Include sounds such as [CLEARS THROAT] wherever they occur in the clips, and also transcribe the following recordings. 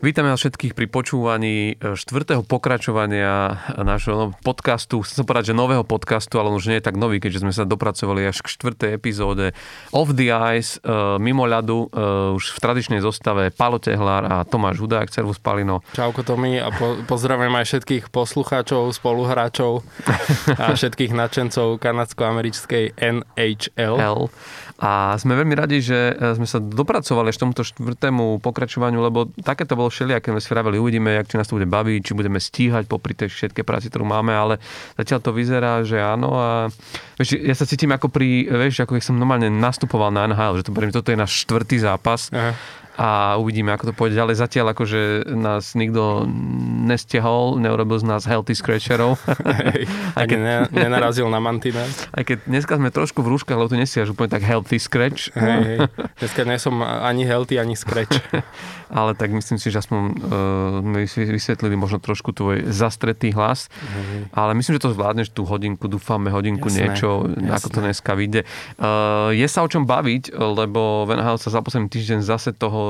Vítame vás všetkých pri počúvaní e, štvrtého pokračovania nášho podcastu. Chcem sa povedať, že nového podcastu, ale už nie je tak nový, keďže sme sa dopracovali až k štvrtej epizóde Off the Ice, uh, mimo ľadu, už v tradičnej zostave Palo Tehlár a Tomáš Hudák, Servus Palino. Čauko Tomi a po, pozdravujem aj všetkých poslucháčov, spoluhráčov a [LAUGHS] všetkých nadšencov kanadsko-americkej NHL. L. A sme veľmi radi, že sme sa dopracovali až tomuto štvrtému pokračovaniu, lebo také to bolo všelijaké. Sme si uvidíme, jak, či nás to bude baviť, či budeme stíhať popri tej všetkej práci, ktorú máme, ale zatiaľ to vyzerá, že áno. A vieš, ja sa cítim ako pri, vieš, ako keď som normálne nastupoval na NHL, že to, toto je náš štvrtý zápas. Aha a uvidíme, ako to pôjde ďalej. Zatiaľ akože nás nikto nestiahol, neurobil z nás healthy scratcherov. Hej, [LAUGHS] aj keď ne, nenarazil na mantina. [LAUGHS] Aj keď dneska sme trošku v rúškach, lebo tu nestiaš úplne tak healthy scratch. Hej, hej. Dneska nie som ani healthy, ani scratch. [LAUGHS] Ale tak myslím si, že aspoň uh, vysvetlili možno trošku tvoj zastretý hlas. Hej. Ale myslím, že to zvládneš tú hodinku, dúfame hodinku jasné, niečo, jasné. ako to dneska vyjde. Uh, je sa o čom baviť, lebo Van sa za posledný týždeň zase toho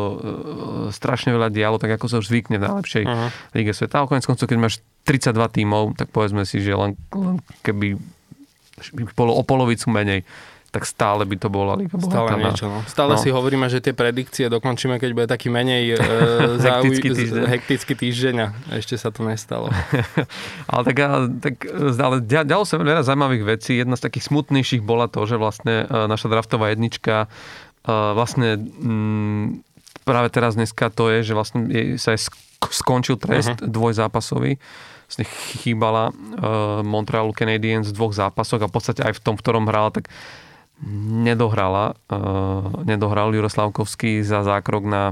strašne veľa dialo, tak ako sa už zvykne v najlepšej uh-huh. líge sveta. A konec koncov, keď máš 32 tímov, tak povedzme si, že len, len keby bolo o polovicu menej, tak stále by to bola Liga Stále niečo, no. Stále no. si hovoríme, že tie predikcie dokončíme, keď bude taký menej e, [LAUGHS] hektický, týždeň. hektický týždeň a ešte sa to nestalo. [LAUGHS] ale tak, tak ale ďalo sa veľa zaujímavých vecí. Jedna z takých smutnejších bola to, že vlastne e, naša draftová jednička e, vlastne mm, práve teraz dneska to je, že vlastne sa aj skončil trest uh-huh. dvojzápasový. Vlastne chýbala uh, Montrealu Canadiens v dvoch zápasoch a v podstate aj v tom, v ktorom hrala, tak nedohrala, uh, nedohral Juroslavkovský za zákrok na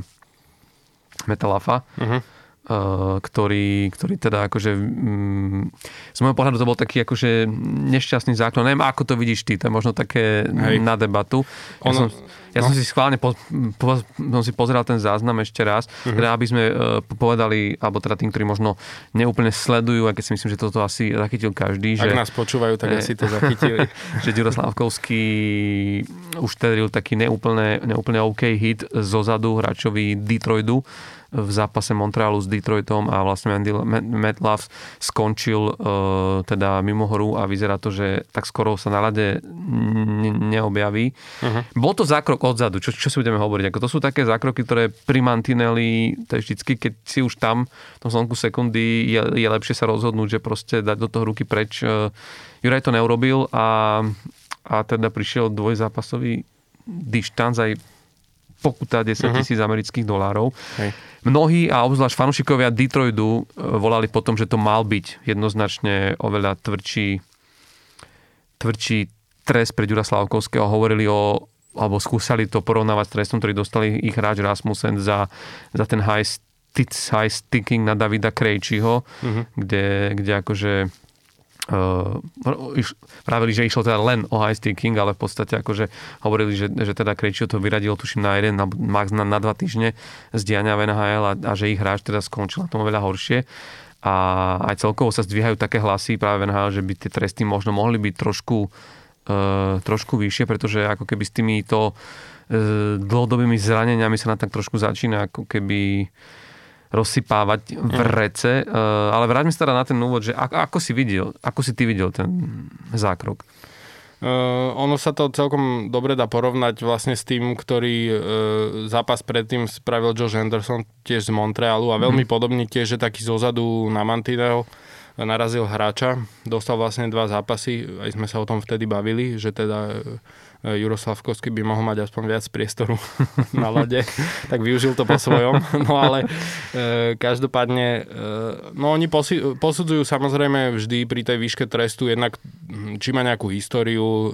Metalafa. Uh-huh. Uh, ktorý, ktorý teda akože mm, z môjho pohľadu to bol taký akože nešťastný záklon. Neviem, ako to vidíš ty, to je možno také Hej. na debatu. Ja ono, som, ja no. som si schválne po, po, som si pozeral ten záznam ešte raz, uh-huh. teda aby sme uh, povedali, alebo teda tým, ktorí možno neúplne sledujú, a keď si myslím, že toto asi zachytil každý. Ak že, nás počúvajú, tak asi to zachytili. [LAUGHS] že Ďuro Slavkovský už tedy taký neúplne, neúplne OK hit zo zadu hráčovi Detroitu v zápase Montrealu s Detroitom a vlastne Matt Love skončil uh, teda mimo hru a vyzerá to, že tak skoro sa na lade neobjaví. Uh-huh. Bol to zákrok odzadu, čo, čo si budeme hovoriť? Ako to sú také zákroky, ktoré pri mantineli, to je vždycky, keď si už tam v tom slnku sekundy, je, je lepšie sa rozhodnúť, že proste dať do toho ruky preč. Uh, Juraj to neurobil a, a teda prišiel dvojzápasový dištanc aj pokuta 10 mhm. tisíc uh-huh. amerických dolárov. Hej. Mnohí a obzvlášť fanúšikovia Detroitu e, volali potom, že to mal byť jednoznačne oveľa tvrdší, tvrdší trest pre Ďura Slavkovského. Hovorili o alebo skúsali to porovnávať s trestom, ktorý dostali ich hráč Rasmussen za, za ten high, high sticking na Davida Krejčiho, uh-huh. kde, kde akože uh, iš, pravili, že išlo teda len o high sticking, ale v podstate akože hovorili, že, že teda Krejčio to vyradil tuším na jeden, na, max na, na dva týždne z diania v NHL a, a že ich hráč teda skončil na tom veľa horšie. A aj celkovo sa zdvíhajú také hlasy práve v NHL, že by tie tresty možno mohli byť trošku, uh, trošku vyššie, pretože ako keby s týmito uh, dlhodobými zraneniami sa na tak trošku začína ako keby rozsypávať v mm. rece. Mm. Ale vráťme sa teda na ten úvod, že ako, ako si videl, ako si ty videl ten zákrok? Uh, ono sa to celkom dobre dá porovnať vlastne s tým, ktorý uh, zápas predtým spravil Josh Anderson tiež z Montrealu a veľmi mm. podobný tiež, že taký zozadu na Mantineo narazil hráča, dostal vlastne dva zápasy, aj sme sa o tom vtedy bavili, že teda E, Juroslavkovský by mohol mať aspoň viac priestoru [LAUGHS] na lade, tak využil to po svojom. No ale e, každopádne, e, no oni posi- posudzujú samozrejme vždy pri tej výške trestu jednak, hm, či má nejakú históriu e,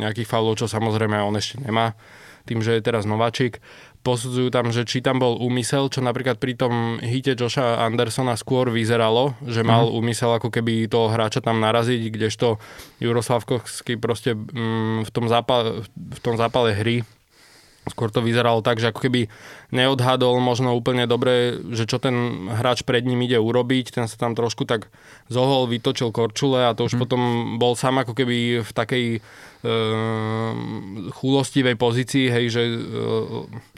nejakých faulov, čo samozrejme on ešte nemá tým, že je teraz nováčik posudzujú tam, že či tam bol úmysel, čo napríklad pri tom hite Josha Andersona skôr vyzeralo, že mal mm. úmysel ako keby toho hráča tam naraziť, kdežto Juroslavkovský proste mm, v, tom zápale, v tom zápale hry Skôr to vyzeralo tak, že ako keby neodhadol možno úplne dobre, že čo ten hráč pred ním ide urobiť. Ten sa tam trošku tak zohol, vytočil korčule a to už mm. potom bol sám ako keby v takej e, chúlostivej pozícii, hej, že e,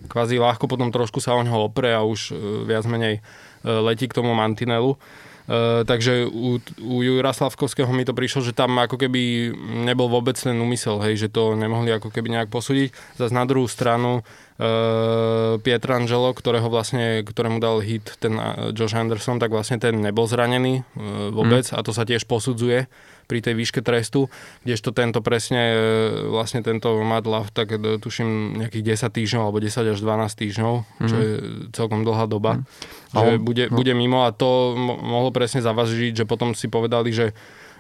kvázi ľahko potom trošku sa o ňoho opre a už e, viac menej e, letí k tomu mantinelu. Uh, takže u, u Jura Slavkovského mi to prišlo, že tam ako keby nebol vôbec ten úmysel, hej, že to nemohli ako keby nejak posúdiť. Zas na druhú stranu uh, Pietrangelo, ktorého vlastne, ktorému dal hit ten uh, Josh Anderson, tak vlastne ten nebol zranený uh, vôbec mm. a to sa tiež posudzuje pri tej výške trestu, kdežto tento presne, e, vlastne tento Mad Love, tak e, tuším nejakých 10 týždňov alebo 10 až 12 týždňov, mm-hmm. čo mhm. je celkom dlhá doba, mm-hmm. že bude, no. bude mimo a to mohlo presne zavažiť, že potom si povedali, že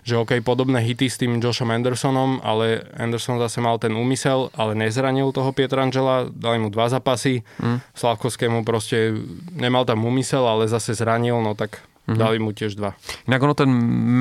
že OK, podobné hity s tým Joshom Andersonom, ale Anderson zase mal ten úmysel, ale nezranil toho Pietrangela, dali mu dva zápasy, mm. Slavkovskému proste nemal tam úmysel, ale zase zranil, no tak Mm-hmm. Dali mu tiež dva. Inak ono ten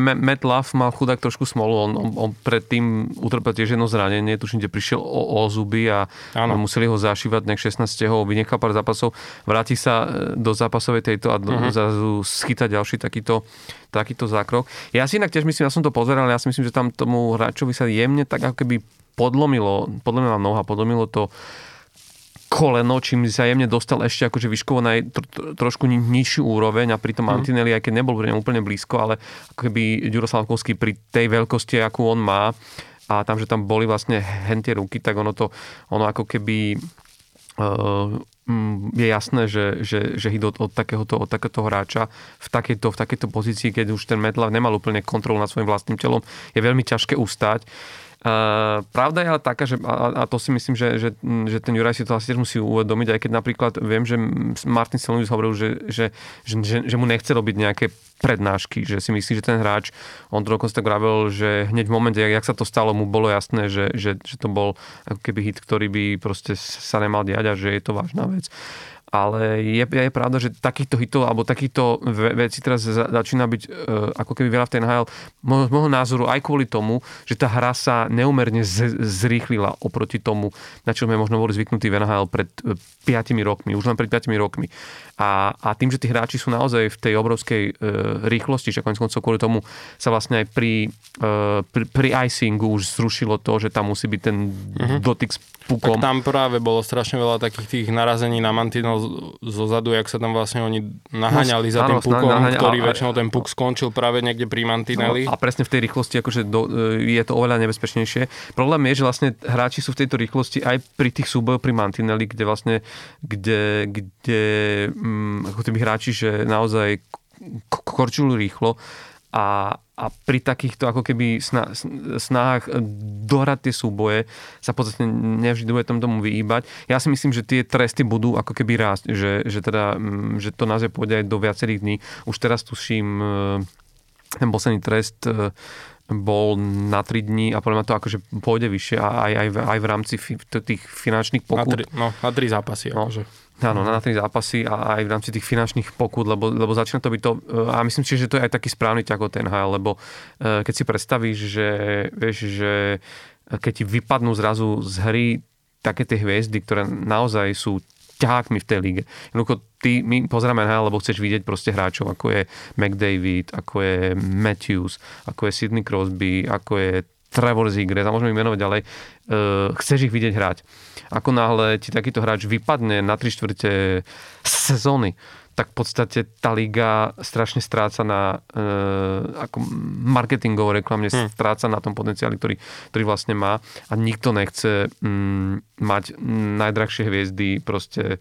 Matt Love mal chudák trošku smolu. On, on, on predtým utrpel tiež jedno zranenie, tuším, kde prišiel o, o zuby a ano. museli ho zašívať nejak 16. ho vynechal pár zápasov. Vráti sa e, do zápasovej tejto a do, mm-hmm. zrazu schyta ďalší takýto, takýto zákrok. Ja si inak tiež myslím, ja som to pozeral, ja si myslím, že tam tomu hráčovi sa jemne tak ako keby podlomilo, podlomila noha, podlomilo to koleno, čím sa jemne dostal ešte akože výškovo na tro, trošku ni, nižšiu úroveň a pri tom mm. Antinelli, aj keď nebol úplne blízko, ale ako keby Ďuro Slavkovský pri tej veľkosti, akú on má a tam, že tam boli vlastne hentie ruky, tak ono to, ono ako keby uh, je jasné, že, že, že hit od, od, takéhoto, od takéhoto hráča v takejto, v takejto pozícii, keď už ten Medlav nemal úplne kontrolu nad svojim vlastným telom, je veľmi ťažké ustať. Uh, pravda je ale taká, že, a, a to si myslím, že, že, že ten Juraj si to asi tiež musí uvedomiť, aj keď napríklad viem, že Martin Selenius hovoril, že, že, že, že, že mu nechce robiť nejaké prednášky, že si myslí, že ten hráč, on dokonca tak vravel, že hneď v momente, jak, jak sa to stalo, mu bolo jasné, že, že, že to bol ako keby hit, ktorý by proste sa nemal diať a že je to vážna vec. Uh, ale je, je pravda, že takýchto hitov alebo takýchto veci teraz začína byť e, ako keby veľa v tej NHL. Z môjho názoru aj kvôli tomu, že tá hra sa neumerne z, zrýchlila oproti tomu, na čo sme možno boli zvyknutí v NHL pred 5 e, rokmi, už len pred 5 rokmi. A, a tým, že tí hráči sú naozaj v tej obrovskej e, rýchlosti, že konec koncov kvôli tomu sa vlastne aj pri, e, pri, pri icingu už zrušilo to, že tam musí byť ten uh-huh. dotyk s pukom. Tak tam práve bolo strašne veľa takých tých narazení na mantinel zo zadu, jak sa tam vlastne oni naháňali no, za tým pukom, naháňa, ktorý a, väčšinou ten puk skončil práve niekde pri mantineli. No, a presne v tej rýchlosti akože do, e, je to oveľa nebezpečnejšie. Problém je, že vlastne hráči sú v tejto rýchlosti aj pri tých súbojoch pri mantineli, kde vlastne kde, kde um, ako tí hráči, že naozaj korčujú rýchlo a, a pri takýchto ako keby snahách dohrať tie súboje sa v podstate nevždy bude tomu, tomu vyhýbať. Ja si myslím, že tie tresty budú ako keby rásť, že, že, teda, že to naozaj pôjde aj do viacerých dní. Už teraz tuším e, ten posledný trest e, bol na 3 dní a podľa mňa to akože pôjde vyššie aj, aj, aj v rámci fi, tých finančných pokut. Na 3, no, na 3 zápasy. No. Akože. Áno, na 3 zápasy a aj v rámci tých finančných pokut, lebo, lebo začína to byť to, a myslím si, že to je aj taký správny ťah ten HL, lebo e, keď si predstavíš, že, vieš, že keď ti vypadnú zrazu z hry také tie hviezdy, ktoré naozaj sú ťahákmi v tej lige. Jednoducho, ty, my pozeráme na lebo chceš vidieť proste hráčov, ako je McDavid, ako je Matthews, ako je Sidney Crosby, ako je Trevor Ziegler, a môžeme ich menovať ďalej, uh, chceš ich vidieť hrať. Ako náhle ti takýto hráč vypadne na 3 štvrte sezóny, tak v podstate tá liga strašne stráca na e, ako marketingovo reklamne hmm. stráca na tom potenciáli, ktorý, ktorý vlastne má a nikto nechce mm, mať najdrahšie hviezdy proste e,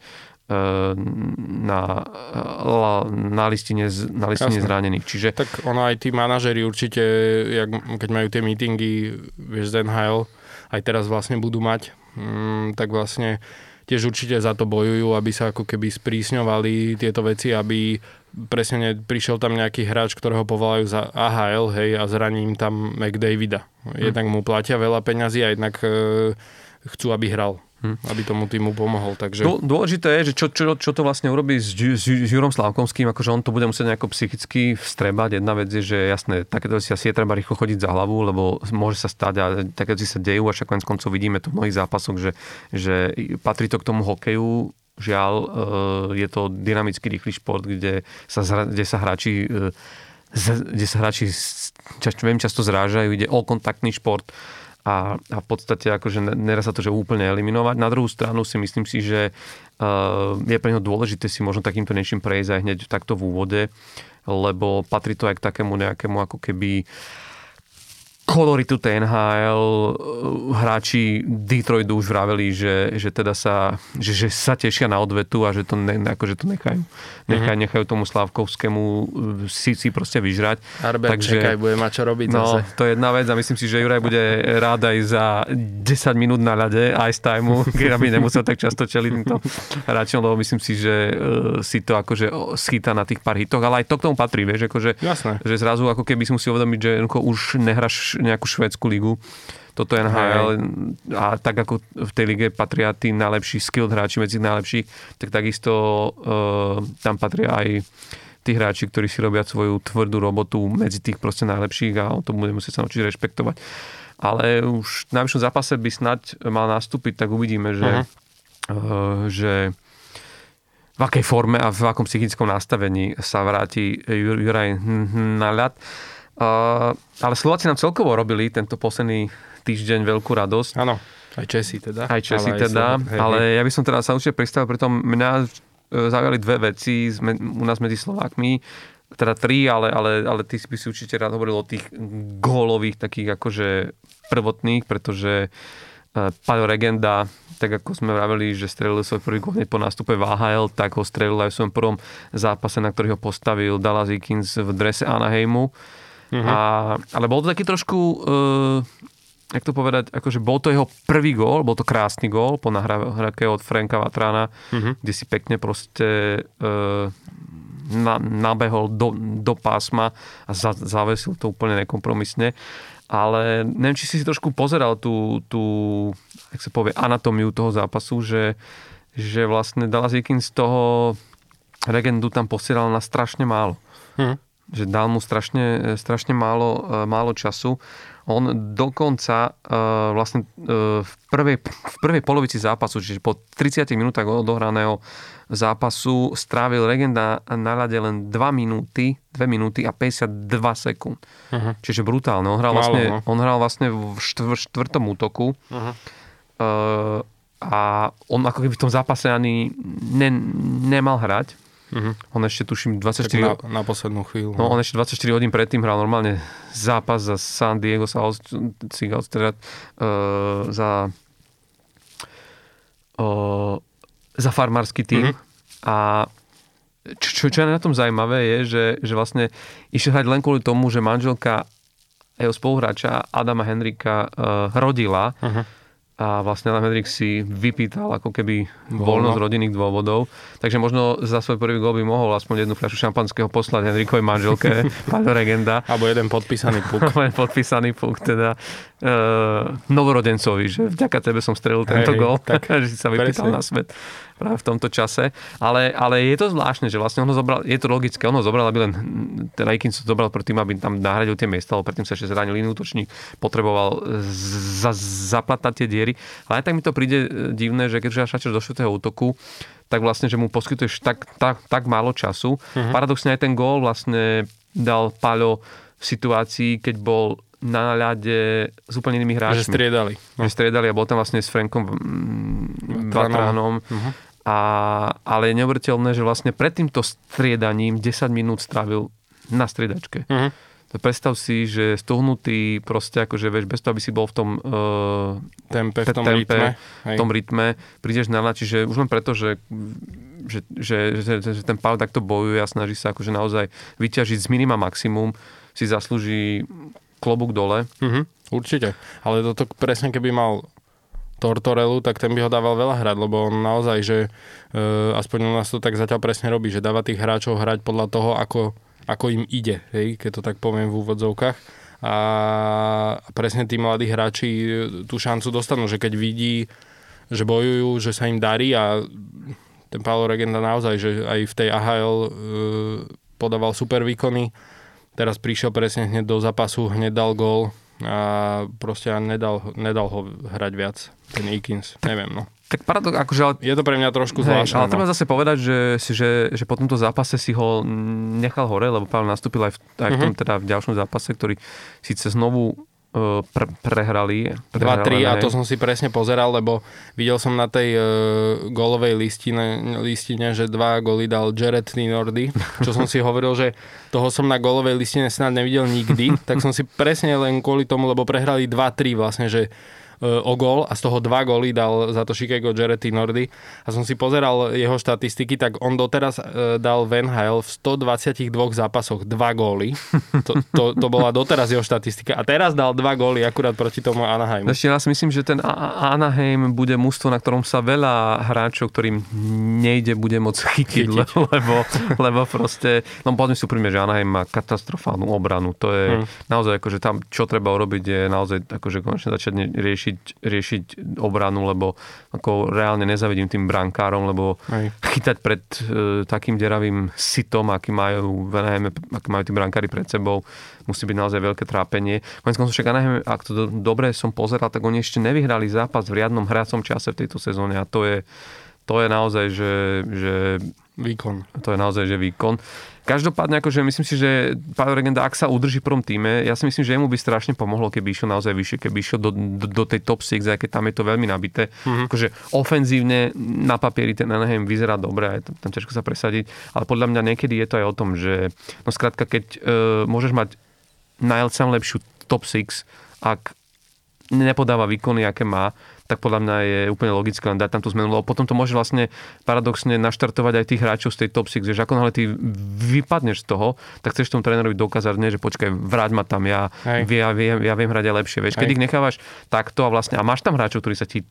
na, na listine, na listine zranených. Čiže... Tak ono aj tí manažeri určite, jak, keď majú tie meetingy, vieš, z NHL, aj teraz vlastne budú mať, mm, tak vlastne tiež určite za to bojujú, aby sa ako keby sprísňovali tieto veci, aby presne prišiel tam nejaký hráč, ktorého povolajú za AHL, hej, a zraním tam McDavida. Hm. Jednak mu platia veľa peňazí a jednak e, chcú, aby hral. Hm. aby tomu týmu pomohol. Takže... Dôležité je, že čo, čo, čo to vlastne urobí s, s, s Jurom Slavkovským, akože on to bude musieť nejako psychicky vstrebať. Jedna vec je, že jasné, takéto si asi je treba rýchlo chodiť za hlavu, lebo môže sa stať a takéto si sa dejú a však konec koncov vidíme to v mnohých zápasoch, že, že patrí to k tomu hokeju, žiaľ, e, je to dynamický rýchly šport, kde sa, kde sa hráči e, kde sa hráči často, veľmi často zrážajú, ide o kontaktný šport a, a v podstate akože nedá sa to že úplne eliminovať. Na druhú stranu si myslím si, že uh, je pre neho dôležité si možno takýmto niečím prejsť aj hneď takto v úvode, lebo patrí to aj k takému nejakému ako keby uh, koloritu TNHL eh, hráči Detroitu už vraveli, že, že teda sa, že, že sa tešia na odvetu a že to, ne, akože to nechajú. Nechajú, mm-hmm. nechajú tomu Slávkovskému eh, si, si proste vyžrať. Arbet, Takže, čakaj, bude mať čo robiť no, zase. to je jedna vec a myslím si, že Juraj bude rád aj za 10 minút na ľade ice timeu, [LAUGHS] aby nemusel tak často čeliť týmto hráčom, lebo myslím si, že uh, si to akože schytá na tých pár hitoch, ale aj to k tomu patrí, vieš, akože, Jasné. že zrazu ako keby si musel uvedomiť, že už nehráš nejakú švédsku ligu. Toto NHL a tak ako v tej lige patria tí najlepší skilled hráči medzi najlepších, tak takisto uh, tam patria aj tí hráči, ktorí si robia svoju tvrdú robotu medzi tých proste najlepších a o tom budeme musieť sa naučiť rešpektovať. Ale už v najvyššom zápase by snať mal nastúpiť, tak uvidíme, že, uh-huh. uh, že v akej forme a v akom psychickom nastavení sa vráti Juraj na ľad. Ale Slováci nám celkovo robili tento posledný týždeň veľkú radosť. Áno, aj Česi teda. Aj Česi ale teda, aj ale ja by som teda sa určite predstavil, preto mňa e, zaujali dve veci u nás medzi Slovákmi, teda tri, ale, ale, ale ty by si určite rád hovoril o tých gólových takých akože prvotných, pretože uh, Paľo Regenda, tak ako sme vraveli, že strelil svoj prvý gól po nástupe v AHL, tak ho strelil aj v svojom prvom zápase, na ktorý ho postavil Dallas Eakins v drese Anaheimu Uh-huh. A, ale bol to taký trošku, uh, jak to povedať, akože bol to jeho prvý gól, bol to krásny gól po nahrávke od Franka Vatrana, uh-huh. kde si pekne proste uh, na, nabehol do, do pásma a za, zavesil to úplne nekompromisne. Ale neviem, či si si trošku pozeral tú, tú jak sa povie, anatómiu toho zápasu, že, že vlastne Dallas Eakins z toho regendu tam posieral na strašne málo. Uh-huh že dal mu strašne, strašne málo, e, málo času. On dokonca uh, vlastne uh, v, prvej, v prvej polovici zápasu, čiže po 30 minútach odohraného zápasu strávil legenda na ľade len 2 minúty, 2 minúty a 52 sekúnd. Uh-huh. Čiže brutálne. On hral, vlastne, no. on hral vlastne v štvr, štvrtom útoku. Uh-huh. Uh, a on ako keby v tom zápase ani ne, nemal hrať. Uh-huh. On ešte tuším 24... na, na poslednú chvíľu. No, on ešte 24 hodín predtým hral normálne zápas za San Diego Seagulls, teda uh, za uh, za farmársky tým. Uh-huh. A čo, čo je na tom zaujímavé je, že, že vlastne išiel hrať len kvôli tomu, že manželka jeho spoluhráča Adama Henrika uh, rodila uh-huh a vlastne Alan Hendrik si vypýtal ako keby voľnosť rodinných dôvodov. Takže možno za svoj prvý gol by mohol aspoň jednu fľašu šampanského poslať Henrikovej manželke, [LAUGHS] pán Regenda. Alebo jeden podpísaný puk. jeden podpísaný puk, teda uh, novorodencovi, že vďaka tebe som strelil tento gol, [LAUGHS] že si sa vypýtal presne. na svet práve v tomto čase. Ale, ale je to zvláštne, že vlastne ono zobral, je to logické, ono zobral, aby len ten Aikins zobral tým, aby tam nahradil tie miesta, lebo predtým sa ešte zranil iný útočník, potreboval za, zaplatať tie diery. Ale aj tak mi to príde e, divné, že keď už do 4. útoku, tak vlastne, že mu poskytuješ tak, tak, tak málo času. Uh-huh. Paradoxne aj ten gól vlastne dal Paľo v situácii, keď bol na ľade s úplne inými hráčmi. Že striedali. No. Že striedali a bol tam vlastne s Frankom Vatránom. Uh-huh. A, ale je neuveriteľné, že vlastne pred týmto striedaním 10 minút strávil na striedačke. Uh-huh. Predstav si, že stuhnutý proste akože vieš, bez toho, aby si bol v tom uh, tempe, v tom tempe, rytme, v tom rytme, prídeš na ľad, čiže už len preto, že, že, že, že, že ten pál takto bojuje a snaží sa akože naozaj vyťažiť z minima maximum, si zaslúži klobúk dole. Uh-huh, určite, ale toto presne keby mal Tortorelu, tak ten by ho dával veľa hrať, lebo on naozaj, že e, aspoň u nás to tak zatiaľ presne robí, že dáva tých hráčov hrať podľa toho, ako, ako im ide, hej, keď to tak poviem v úvodzovkách. A presne tí mladí hráči tú šancu dostanú, že keď vidí, že bojujú, že sa im darí a ten Paolo Regenda naozaj, že aj v tej AHL e, podával super výkony. Teraz prišiel presne hneď do zápasu, hneď dal gól a proste nedal, nedal ho hrať viac, ten Eakins, neviem no. Tak paradox, akože... Ale... Je to pre mňa trošku zvláštne. Ale treba no. zase povedať, že, že, že po tomto zápase si ho nechal hore, lebo Pavel nastúpil aj v, aj v tom mhm. teda v ďalšom zápase, ktorý síce znovu pre, prehrali. 2-3 a to som si presne pozeral, lebo videl som na tej uh, golovej listine, listine, že dva goly dal Jared Tinordy, čo som si hovoril, že toho som na golovej listine snad nevidel nikdy, tak som si presne len kvôli tomu, lebo prehrali 2-3 vlastne, že E, o gól a z toho dva góly dal za to Chicago Jarety Nordy a som si pozeral jeho štatistiky, tak on doteraz e, dal Van Hale v 122 zápasoch dva góly. To, to, to bola doteraz jeho štatistika. A teraz dal dva góly akurát proti tomu Anaheimu. Ešte si myslím, že ten Anaheim bude mústvo, na ktorom sa veľa hráčov, ktorým nejde, bude môcť chytiť, chytiť. [LAUGHS] lebo, lebo proste, no poďme si úprimne, že Anaheim má katastrofálnu obranu. To je hmm. naozaj akože tam, čo treba urobiť, je naozaj akože konečne začať riešiť riešiť, riešiť obranu, lebo ako reálne nezavidím tým brankárom, lebo Aj. chytať pred e, takým deravým sitom, aký majú, Anaheim, aký majú tí brankári pred sebou, musí byť naozaj veľké trápenie. Konec koncov však Anaheim, ak to do, dobre som pozeral, tak oni ešte nevyhrali zápas v riadnom hracom čase v tejto sezóne a to je, to je naozaj, že, že Výkon. To je naozaj, že výkon. Každopádne, akože myslím si, že Pavel Regenda, ak sa udrží v prvom týme, ja si myslím, že jemu by strašne pomohlo, keby išiel naozaj vyššie, keby išiel do, do, do tej top 6, aj keď tam je to veľmi nabité. Mm-hmm. Akože ofenzívne na papieri ten Anaheim vyzerá dobre, aj tam, ťažko sa presadiť, ale podľa mňa niekedy je to aj o tom, že no skrátka, keď uh, môžeš mať najlepšiu lepšiu top 6, ak nepodáva výkony, aké má, tak podľa mňa je úplne logické len dať tam tú zmenu, lebo potom to môže vlastne paradoxne naštartovať aj tých hráčov z tej top 6, že ako náhle ty vypadneš z toho, tak chceš tomu trénerovi dokázať, nie, že počkaj, vráť ma tam, ja, vie, ja, viem, ja viem hrať aj lepšie. Vieš, keď ich nechávaš takto a vlastne, a máš tam hráčov, ktorí sa ti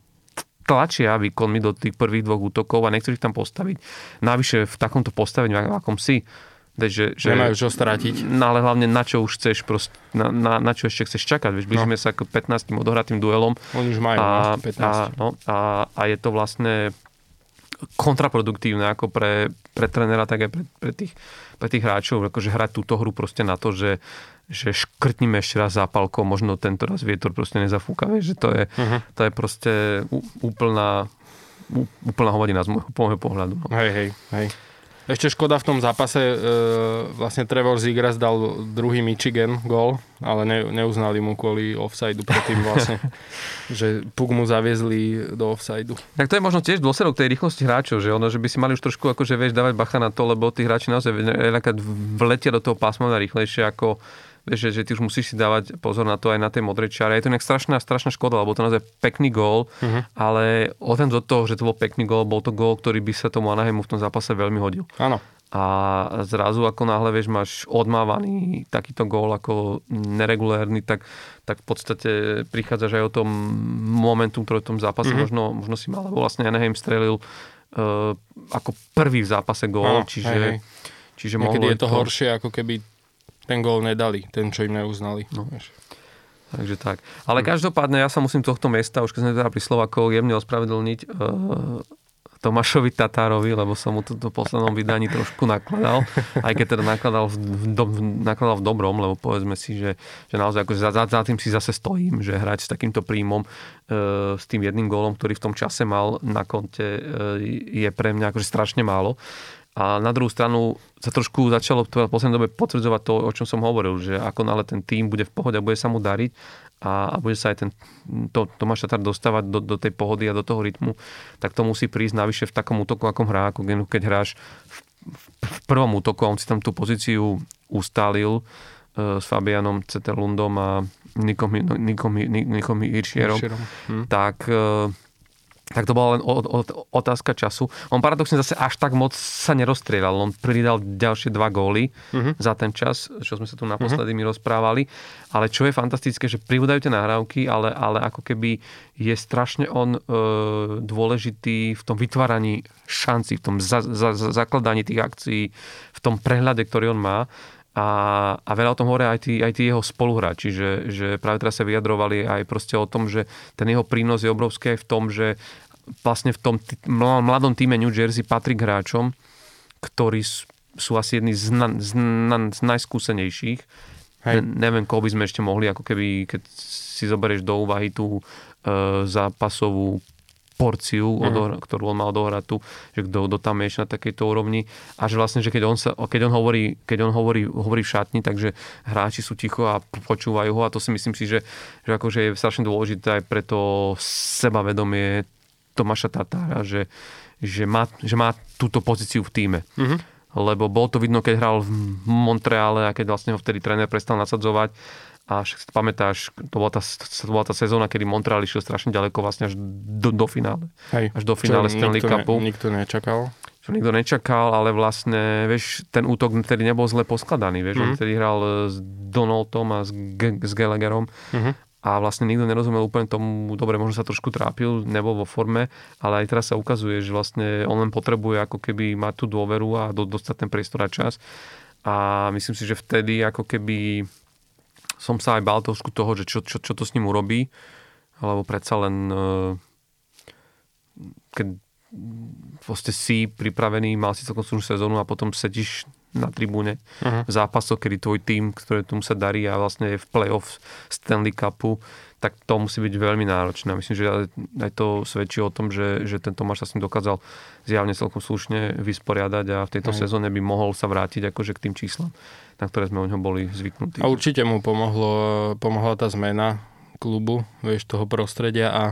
tlačia výkonmi do tých prvých dvoch útokov a nechceš ich tam postaviť. Navyše v takomto postavení, akom si, že, že, Nemajú čo strátiť. No ale hlavne na čo už chceš, prost, na, na, na čo ešte chceš čakať. Vieš, blížime no. sa k 15 odohratým duelom. Oni už majú a, 15. A, no, a, a je to vlastne kontraproduktívne ako pre, pre trénera, tak aj pre, pre, tých, pre tých hráčov. Akože hrať túto hru proste na to, že, že škrtnime ešte raz zápalkou, možno tento raz vietor proste nezafúka. Vieš, že to je, uh-huh. to je proste úplná, úplná hovadina z môjho pohľadu. No. Hej, hej, hej. Ešte škoda v tom zápase, e, vlastne Trevor Zigras dal druhý Michigan gol, ale ne, neuznali mu kvôli offsideu predtým vlastne, že puk mu zaviezli do offsideu. Tak to je možno tiež dôsledok tej rýchlosti hráčov, že ono, že by si mali už trošku akože vieš dávať bacha na to, lebo tí hráči naozaj vletia do toho pásma rýchlejšie ako že, že ty už musíš si dávať pozor na to aj na tej modrej čiare. Je to nejak strašná, strašná škoda, lebo to naozaj pekný gól, uh-huh. ale ten do toho, že to bol pekný gól, bol to gól, ktorý by sa tomu Anaheimu v tom zápase veľmi hodil. Áno. A zrazu ako náhle, vieš, máš odmávaný takýto gól ako neregulérny, tak, tak v podstate prichádzaš aj o tom momentum, ktoré v tom zápase uh-huh. možno, možno si mal, lebo vlastne Anaheim strelil uh, ako prvý v zápase gól, čiže, hej, hej. čiže Niekedy je to, to horšie, ako keby ten gól nedali, ten, čo im neuznali. No. Takže tak. Ale hm. každopádne ja sa musím tohto miesta, už keď sme teda pri Slovakov, jemne ospravedlniť uh, Tomášovi Tatárovi, lebo som mu to v poslednom vydaní trošku nakladal, aj keď teda nakladal v, do, nakladal v dobrom, lebo povedzme si, že, že naozaj ako za, za, za tým si zase stojím, že hrať s takýmto príjmom, e, s tým jedným gólom, ktorý v tom čase mal na konte, e, je pre mňa akože strašne málo. A na druhú stranu sa trošku začalo v poslednej dobe potvrdzovať to, o čom som hovoril, že ako nále ten tým bude v pohode a bude sa mu dariť a, a bude sa aj ten to, Tomáš Tatar dostávať do, do tej pohody a do toho rytmu, tak to musí prísť navyše v takom útoku, akom hrá, ako keď hráš v, v, v prvom útoku a on si tam tú pozíciu ustálil e, s Fabianom Ceterlundom a Nikom, Nikom, Nikom Hiršierom, hm. tak e, tak to bola len otázka času. On paradoxne zase až tak moc sa nerozstrieľal. On pridal ďalšie dva góly uh-huh. za ten čas, čo sme sa tu naposledy uh-huh. my rozprávali. Ale čo je fantastické, že pribúdajú tie nahrávky, ale, ale ako keby je strašne on e, dôležitý v tom vytváraní šanci, v tom za, za, za, zakladaní tých akcií, v tom prehľade, ktorý on má. A, a veľa o tom hovoria aj tí, aj tí jeho spoluhráči, že, že práve teraz sa vyjadrovali aj proste o tom, že ten jeho prínos je obrovský aj v tom, že vlastne v tom t- mladom týme New Jersey patrí k hráčom, ktorí sú asi jedni z, na, z, na, z najskúsenejších. Hej. Ne, neviem, koho by sme ešte mohli, ako keby, keď si zoberieš do úvahy tú e, zápasovú porciu, mm. odohra, ktorú on mal odohrať tu, že kto, kto tam je na takejto úrovni a že vlastne, že keď on, sa, keď on, hovorí, keď on hovorí, hovorí v šatni, takže hráči sú ticho a počúvajú ho a to si myslím si, že, že akože je strašne dôležité aj pre to sebavedomie Tomáša Tatára, že, že, má, že má túto pozíciu v týme. Mm-hmm lebo bolo to vidno, keď hral v Montreale a keď vlastne ho vtedy tréner prestal nasadzovať a však si to pamätáš, to bola, tá, to bola tá sezóna, kedy Montreal išiel strašne ďaleko vlastne až do, do finále. Hej, až do finále Stanley nikto Cupu. Ne, nikto nečakal. Čo nikto nečakal, ale vlastne, vieš, ten útok vtedy nebol zle poskladaný, vieš, mm-hmm. on mhm. vtedy hral s Donaldom a s, G- s Gallagherom mm-hmm. a vlastne nikto nerozumel úplne tomu, dobre, možno sa trošku trápil, nebol vo forme, ale aj teraz sa ukazuje, že vlastne on len potrebuje ako keby mať tú dôveru a do, dostať ten priestor a čas. A myslím si, že vtedy ako keby som sa aj bál trošku toho, že čo, čo, čo to s ním urobí, lebo predsa len eh, keď proste si pripravený, mal si celkom slušnú sezónu a potom sedíš na tribúne uh-huh. v zápasoch, kedy tvoj tým, ktoré tomu sa darí a vlastne je v play-off Stanley Cupu, tak to musí byť veľmi náročné. Myslím, že aj to svedčí o tom, že, že ten Tomáš sa s ním dokázal zjavne celkom slušne vysporiadať a v tejto uh-huh. sezóne by mohol sa vrátiť akože k tým číslam na ktoré sme od neho boli zvyknutí. A určite mu pomohlo, pomohla tá zmena klubu, vieš, toho prostredia a,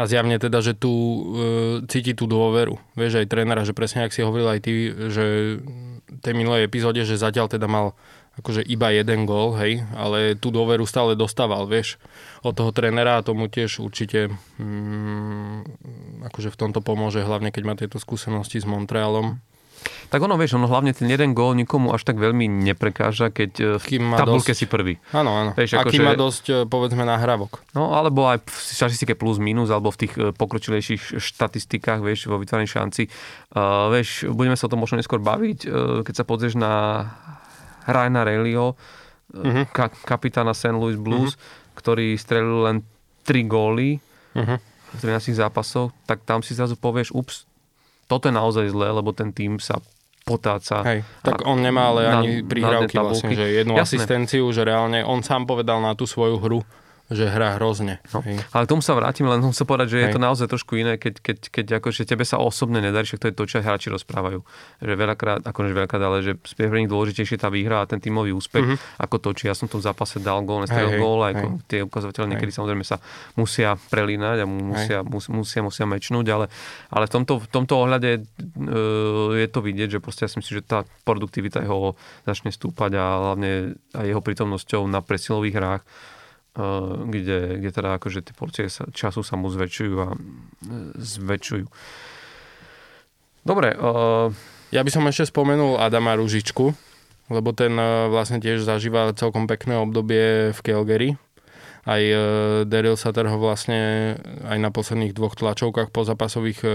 a zjavne teda, že tu e, cíti tú dôveru. Vieš, aj trénera, že presne, ak si hovoril aj ty, že tej minulej epizóde, že zatiaľ teda mal akože iba jeden gól, hej, ale tú dôveru stále dostával, vieš, od toho trénera a tomu tiež určite mm, akože v tomto pomôže, hlavne keď má tieto skúsenosti s Montrealom. Tak ono, vieš, ono hlavne ten jeden gól nikomu až tak veľmi neprekáža, keď e, v tabulke dosť... si prvý. Áno, áno. Vieš, ako, má dosť, e, povedzme, nahrávok. No, alebo aj v štatistike plus minus, alebo v tých e, pokročilejších štatistikách, vieš, vo vytváraní šanci. Uh, vieš, budeme sa o tom možno neskôr baviť, uh, keď sa pozrieš na Ryana Relio, uh-huh. ka- kapitána St. Louis Blues, uh-huh. ktorý strelil len 3 góly uh-huh. v 13 zápasoch, tak tam si zrazu povieš, ups, toto je naozaj zlé, lebo ten tým sa potáca. Hej, tak on nemá ale ani prihrávky vlastne, že jednu Jasné. asistenciu, že reálne on sám povedal na tú svoju hru, že hrá hrozne. No, ale k tomu sa vrátim, len som sa povedať, že Hej. je to naozaj trošku iné, keď, keď, keď akože tebe sa osobne nedarí, však to je to, čo hráči rozprávajú. Že veľakrát, akože veľakrát, ale že je pre nich dôležitejšie tá výhra a ten tímový úspech, mm-hmm. ako to, či ja som v tom zápase dal gól, nestrelil gól, ako tie ukazovateľe niekedy samozrejme sa musia prelínať a musia, mus, musia, musia mečnúť, ale, ale v, tomto, v tomto ohľade e, je to vidieť, že proste ja si myslím, že tá produktivita jeho začne stúpať a hlavne aj jeho prítomnosťou na presilových hrách kde, kde teda akože tie porcie sa, času sa mu zväčšujú a eh, zväčšujú. Dobre. Uh... Ja by som ešte spomenul Adama Ružičku, lebo ten vlastne tiež zažíva celkom pekné obdobie v Calgary. Aj Daryl Sutter ho vlastne aj na posledných dvoch tlačovkách po zápasových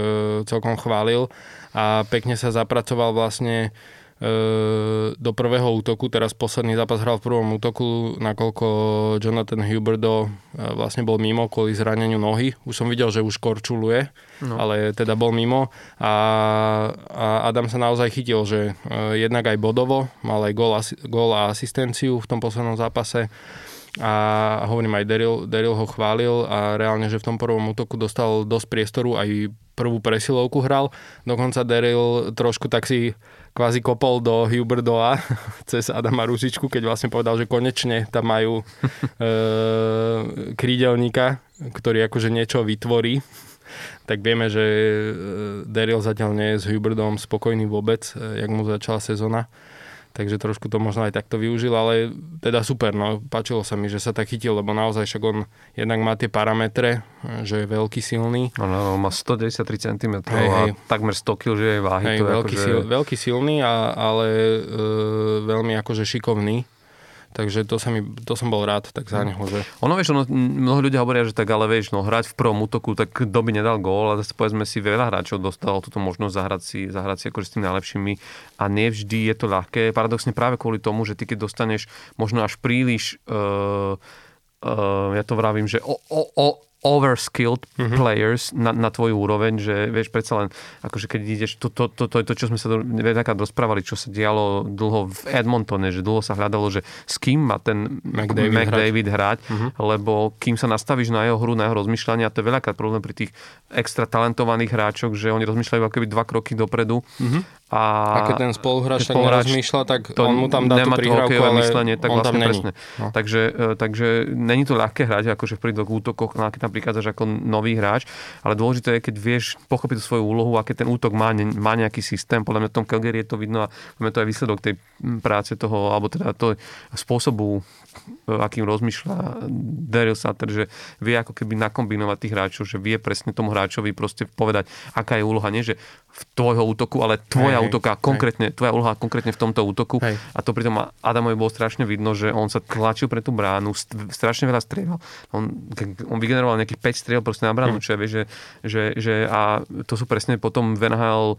celkom chválil a pekne sa zapracoval vlastne do prvého útoku. Teraz posledný zápas hral v prvom útoku, nakoľko Jonathan Huberdo vlastne bol mimo kvôli zraneniu nohy. Už som videl, že už korčuluje, no. ale teda bol mimo. A, a Adam sa naozaj chytil, že jednak aj bodovo, mal aj gól, gól a asistenciu v tom poslednom zápase a hovorím aj Daryl, Daryl ho chválil a reálne, že v tom prvom útoku dostal dosť priestoru, aj prvú presilovku hral. Dokonca Daryl trošku tak si kvázi kopol do Huberdoa [LAUGHS] cez Adama Ružičku, keď vlastne povedal, že konečne tam majú [LAUGHS] e, krídelníka, ktorý akože niečo vytvorí. Tak vieme, že e, Daryl zatiaľ nie je s Huberdom spokojný vôbec, e, jak mu začala sezóna takže trošku to možno aj takto využil, ale teda super, no, páčilo sa mi, že sa tak chytil, lebo naozaj však on jednak má tie parametre, že je veľký, silný. No, no, má 193 cm hej, a hej. takmer 100 kg, že je váhy. Hej, to veľký, akože... sil, veľký, silný, a, ale e, veľmi akože šikovný. Takže to, sa mi, to som bol rád, tak za neho, že... Ono, vieš, ono, mnoho ľudia hovoria, že tak, ale vieš, no, hrať v prvom útoku, tak kto by nedal gól, ale zase povedzme si, veľa hráčov dostalo túto možnosť zahrať si, zahrať si akože s tými najlepšími. A nevždy je to ľahké. Paradoxne práve kvôli tomu, že ty keď dostaneš možno až príliš, uh, uh, ja to vravím, že o, o, o overskilled mm-hmm. players na, na tvoju úroveň, že vieš, predsa len, akože keď ideš, to, to, to, to je to, čo sme sa veľakrát rozprávali, čo sa dialo dlho v Edmontone, že dlho sa hľadalo, že s kým má ten McDavid, McDavid hrať, hrať mm-hmm. lebo kým sa nastavíš na jeho hru, na jeho rozmýšľanie, a to je veľakrát problém pri tých extra talentovaných hráčoch, že oni rozmýšľajú ako keby dva kroky dopredu mm-hmm a, a keď ten spoluhráč tak nerozmýšľa, tak to on mu tam dá tú prihrávku, ale myslenie, tak on vlastne tam presne. No. Takže, e, takže není to ľahké hrať, akože v prídoch útokoch, keď tam prichádzaš ako nový hráč, ale dôležité je, keď vieš pochopiť svoju úlohu a keď ten útok má, má nejaký systém, podľa mňa v tom Calgary je to vidno a to je výsledok tej práce toho, alebo teda to spôsobu akým rozmýšľa Daryl Sutter, že vie ako keby nakombinovať tých hráčov, že vie presne tomu hráčovi proste povedať, aká je úloha, nie že v tvojho útoku, ale tvoja hej, útoka, hej. konkrétne, tvoja úloha konkrétne v tomto útoku. Hej. A to pritom Adamovi bolo strašne vidno, že on sa tlačil pre tú bránu, strašne veľa strieľal. On, on vygeneroval nejakých 5 striel proste na bránu, hm. čo je, že, že, že, a to sú presne potom v NHL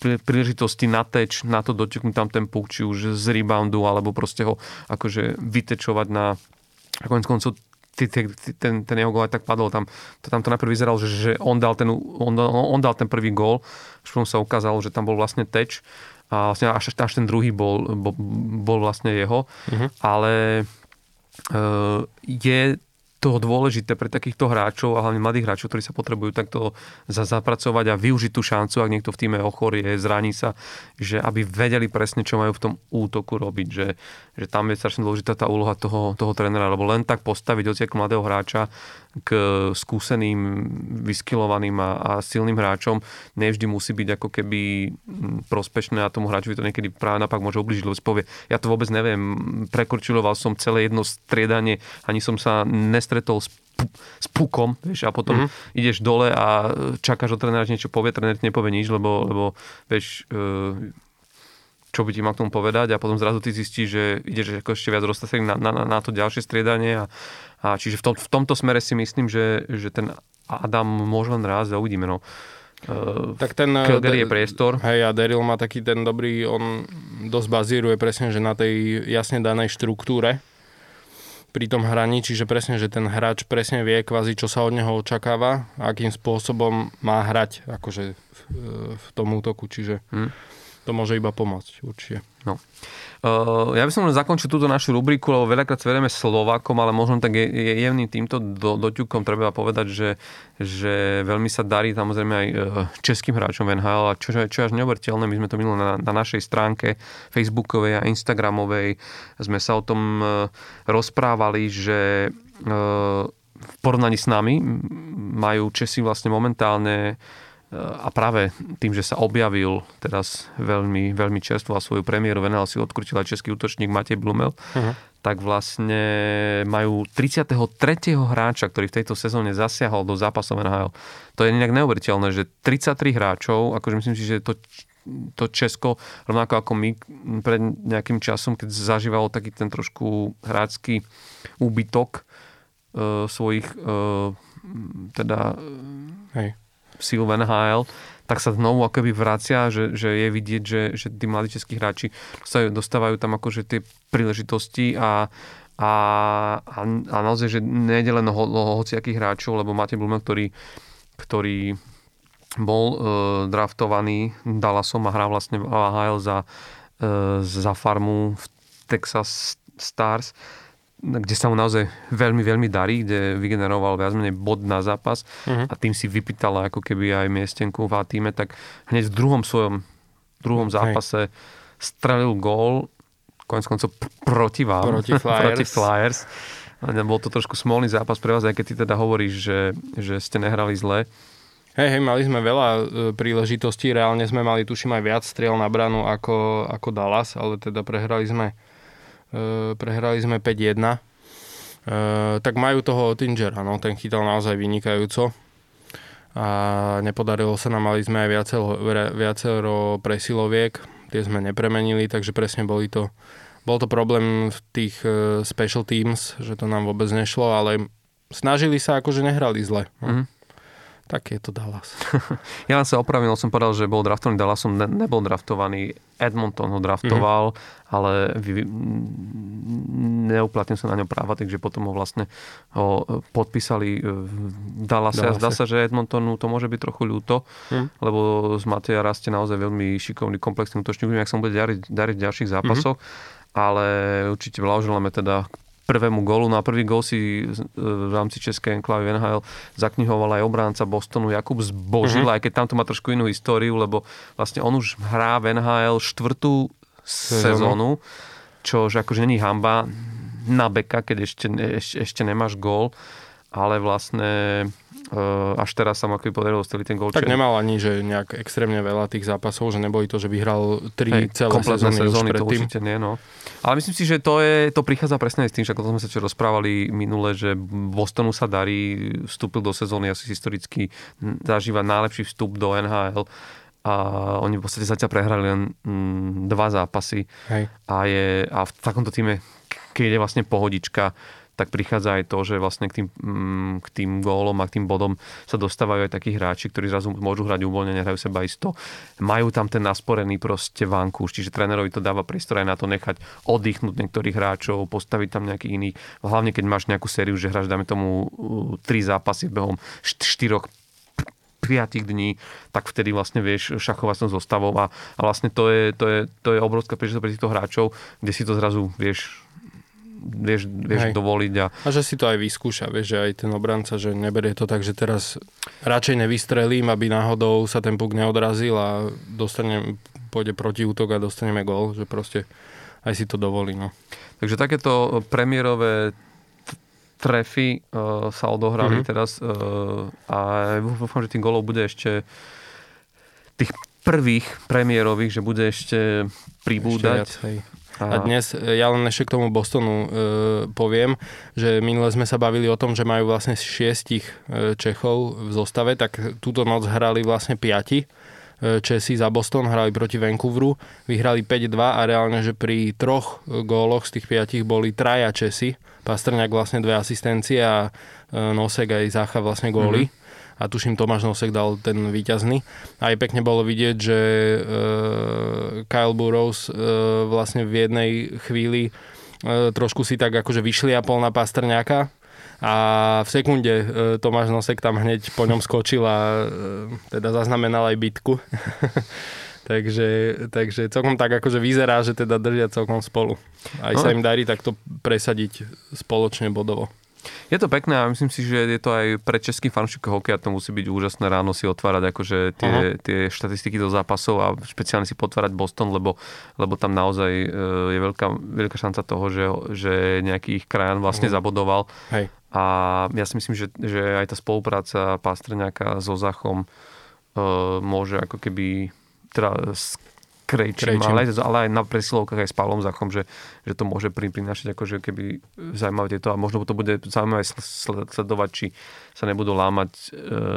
príležitosti na teč, na to doteknúť tam ten puk, či už z reboundu, alebo proste ho akože vytečovať na konec koncov ten, ten jeho gól aj tak padol tam. To, tam to najprv vyzeralo, že, že on, dal ten, on, on dal ten prvý gól, až potom sa ukázalo, že tam bol vlastne teč a vlastne až, až ten druhý bol, bol, bol vlastne jeho. Uh-huh. Ale uh, je toho dôležité pre takýchto hráčov a hlavne mladých hráčov, ktorí sa potrebujú takto zapracovať a využiť tú šancu, ak niekto v týme ochorie, zraní sa, že aby vedeli presne, čo majú v tom útoku robiť, že, že tam je strašne dôležitá tá úloha toho, toho trénera, lebo len tak postaviť ociek mladého hráča k skúseným, vyskilovaným a, a silným hráčom nevždy musí byť ako keby prospešné a tomu hráčovi to niekedy práve napak môže ubližiť, lebo povie, ja to vôbec neviem, prekorčiloval som celé jedno striedanie, ani som sa nestretol s s pukom, vieš, a potom mm-hmm. ideš dole a čakáš od trénera, že niečo povie, tréner ti nepovie nič, lebo, lebo vieš, e, čo by ti mal k tomu povedať a potom zrazu ty zistíš, že ideš ako ešte viac roztasený na, na, na to ďalšie striedanie a, a čiže v, tom, v tomto smere si myslím, že, že ten Adam môže len raz a uvidíme. No. Uh, tak ten Calgary je priestor. Hej, a Daryl má taký ten dobrý, on dosť bazíruje presne, že na tej jasne danej štruktúre pri tom hraní, čiže presne, že ten hráč presne vie kvázi, čo sa od neho očakáva, akým spôsobom má hrať akože v, v tom útoku, čiže hmm. To môže iba pomôcť určite. No. Uh, ja by som len zakončil túto našu rubriku, lebo veľakrát sverieme Slovákom, ale možno tak je, je jemným týmto do, doťukom treba povedať, že, že veľmi sa darí samozrejme aj uh, českým hráčom v NHL a čo, čo až neuveriteľné, my sme to minuli na, na našej stránke Facebookovej a Instagramovej, sme sa o tom uh, rozprávali, že v porovnaní s nami majú Česi vlastne momentálne a práve tým, že sa objavil teraz veľmi, veľmi čerstvo a svoju premiéru Venel si odkrutil aj český útočník Matej Blumel, uh-huh. tak vlastne majú 33. hráča, ktorý v tejto sezóne zasiahol do zápasov NHL. To je nejak neuveriteľné, že 33 hráčov, akože myslím si, že to to Česko, rovnako ako my pred nejakým časom, keď zažívalo taký ten trošku hrácky úbytok e, svojich e, teda Hej v NHL, tak sa znovu akoby vracia, že, že je vidieť, že, že tí mladí českí hráči dostávajú, dostávajú tam akože tie príležitosti a, a, a, a naozaj, že nejde len o hociakých hráčov, lebo máte Blumel, ktorý, ktorý bol e, draftovaný Dallasom a hrá vlastne v AHL za, e, za farmu v Texas Stars kde sa mu naozaj veľmi, veľmi darí, kde vygeneroval viac menej bod na zápas uh-huh. a tým si vypýtala ako keby aj miestenku v týme, tak hneď v druhom svojom druhom zápase Hej. strelil gól konec koncov proti vám, proti [LAUGHS] Flyers. proti Flyers. Bol to trošku smolný zápas pre vás, aj keď ty teda hovoríš, že, že ste nehrali zle. Hej, hej, mali sme veľa e, príležitostí, reálne sme mali, tuším, aj viac striel na branu ako, ako Dallas, ale teda prehrali sme prehrali sme 5-1. Eh, tak majú toho Ottingera, no, ten chytal naozaj vynikajúco a nepodarilo sa nám, mali sme aj viacero, viacero presiloviek, tie sme nepremenili, takže presne boli to, bol to problém v tých uh, special teams, že to nám vôbec nešlo, ale snažili sa, akože nehrali zle. Mm-hmm. Tak je to Dallas. [LAUGHS] ja len sa opravil, som povedal, že bol draftovaný Dallasom, ne, nebol draftovaný, Edmonton ho draftoval, mm-hmm. ale vy, neuplatnil sa na ňom práva, takže potom ho vlastne ho podpísali v Dallase. A zdá sa, že Edmontonu to môže byť trochu ľúto, hm. lebo z Mateja rastie naozaj veľmi šikovný, komplexný útočník. Ak sa mu bude dariť, dariť v ďalších zápasoch, mm-hmm. ale určite blahoželáme teda prvému gólu. Na prvý gól si e, v rámci Českej enklavy NHL zaknihoval aj obránca Bostonu Jakub Zbožil, mm-hmm. aj keď tam to má trošku inú históriu, lebo vlastne on už hrá v NHL štvrtú sezónu, čo že akože není hamba na beka, keď ešte, ešte, ešte nemáš gól, ale vlastne až teraz sa mu ako podarilo steliť ten gol. Tak nemal ani, že nejak extrémne veľa tých zápasov, že neboli to, že vyhral tri Hej, celé sezóny, sezóny to určite nie, no. Ale myslím si, že to, je, to prichádza presne s tým, že ako sme sa čo rozprávali minule, že Bostonu sa darí, vstúpil do sezóny asi historicky, zažíva najlepší vstup do NHL a oni v podstate zatiaľ prehrali len mm, dva zápasy Hej. A, je, a v takomto týme, keď je vlastne pohodička, tak prichádza aj to, že vlastne k tým, mm, k tým gólom a k tým bodom sa dostávajú aj takí hráči, ktorí zrazu môžu hrať uvoľnene, hrajú seba isto. Majú tam ten nasporený proste vankúš, čiže trénerovi to dáva priestor aj na to nechať oddychnúť niektorých hráčov, postaviť tam nejaký iný. Hlavne keď máš nejakú sériu, že hráš, dáme tomu, tri zápasy behom štyroch 5 dní, tak vtedy vlastne vieš šachovať s zostavou a, a vlastne to je, to je, to je obrovská príležitosť pre týchto hráčov, kde si to zrazu vieš vieš, vieš dovoliť. A... a že si to aj vyskúša, vieš, že aj ten obranca, že neberie to tak, že teraz radšej nevystrelím, aby náhodou sa ten puk neodrazil a dostane, pôjde proti útok a dostaneme gol, že proste aj si to dovolí. No. Takže takéto premiérové trefy uh, sa odohrali mm-hmm. teraz uh, a dúfam, že tých golov bude ešte tých prvých premiérových, že bude ešte pribúdať. Ešte viac, a dnes, e, ja len ešte k tomu Bostonu e, poviem, že minule sme sa bavili o tom, že majú vlastne šiestich e, Čechov v zostave, tak túto noc hrali vlastne piati. E, Česi za Boston hrali proti Vancouveru, vyhrali 5-2 a reálne, že pri troch góloch z tých piatich boli traja Česi. Pastrňák vlastne dve asistencie a Nosek aj Zácha vlastne góly. Mm-hmm a tuším Tomáš Nosek dal ten výťazný. A aj pekne bolo vidieť, že uh, Kyle Burrows uh, vlastne v jednej chvíli uh, trošku si tak akože vyšliapol na Pastrňáka a v sekunde uh, Tomáš Nosek tam hneď po ňom skočil a uh, teda zaznamenal aj bitku. [LAUGHS] takže, takže celkom tak akože vyzerá, že teda držia celkom spolu. Aj sa im darí takto presadiť spoločne bodovo. Je to pekné a myslím si, že je to aj pre český fanúšik hokeja, to musí byť úžasné ráno si otvárať akože tie, uh-huh. tie štatistiky do zápasov a špeciálne si potvárať Boston, lebo, lebo tam naozaj e, je veľká, veľká šanca toho, že, že nejaký ich krajan vlastne uh-huh. zabodoval. Hej. A ja si myslím, že, že aj tá spolupráca Pastrňáka so Zachom uh, môže ako keby teda Krejčím, Krejčím. Ale, aj, ale aj na presilovkách aj s Pavlom Zachom, že, že to môže prinášať akože keby zaujímavé tieto a možno to bude zaujímavé sledovať, či sa nebudú lámať e,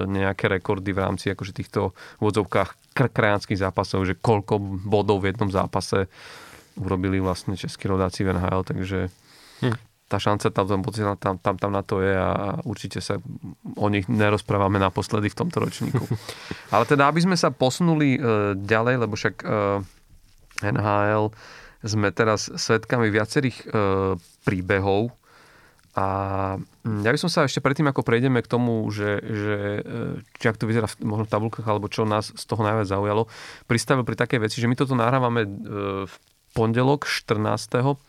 nejaké rekordy v rámci akože týchto vodzovkách krajanských zápasov, že koľko bodov v jednom zápase urobili vlastne českí rodáci v NHL, takže hm tá šanca tam, tam, tam, tam, tam na to je a určite sa o nich nerozprávame naposledy v tomto ročníku. [LAUGHS] Ale teda, aby sme sa posunuli uh, ďalej, lebo však e, NHL sme teraz svetkami viacerých uh, príbehov a hm, ja by som sa ešte predtým, ako prejdeme k tomu, že, že či ak to vyzerá v, možno v tabulkách, alebo čo nás z toho najviac zaujalo, pristavil pri takej veci, že my toto nahrávame v pondelok 14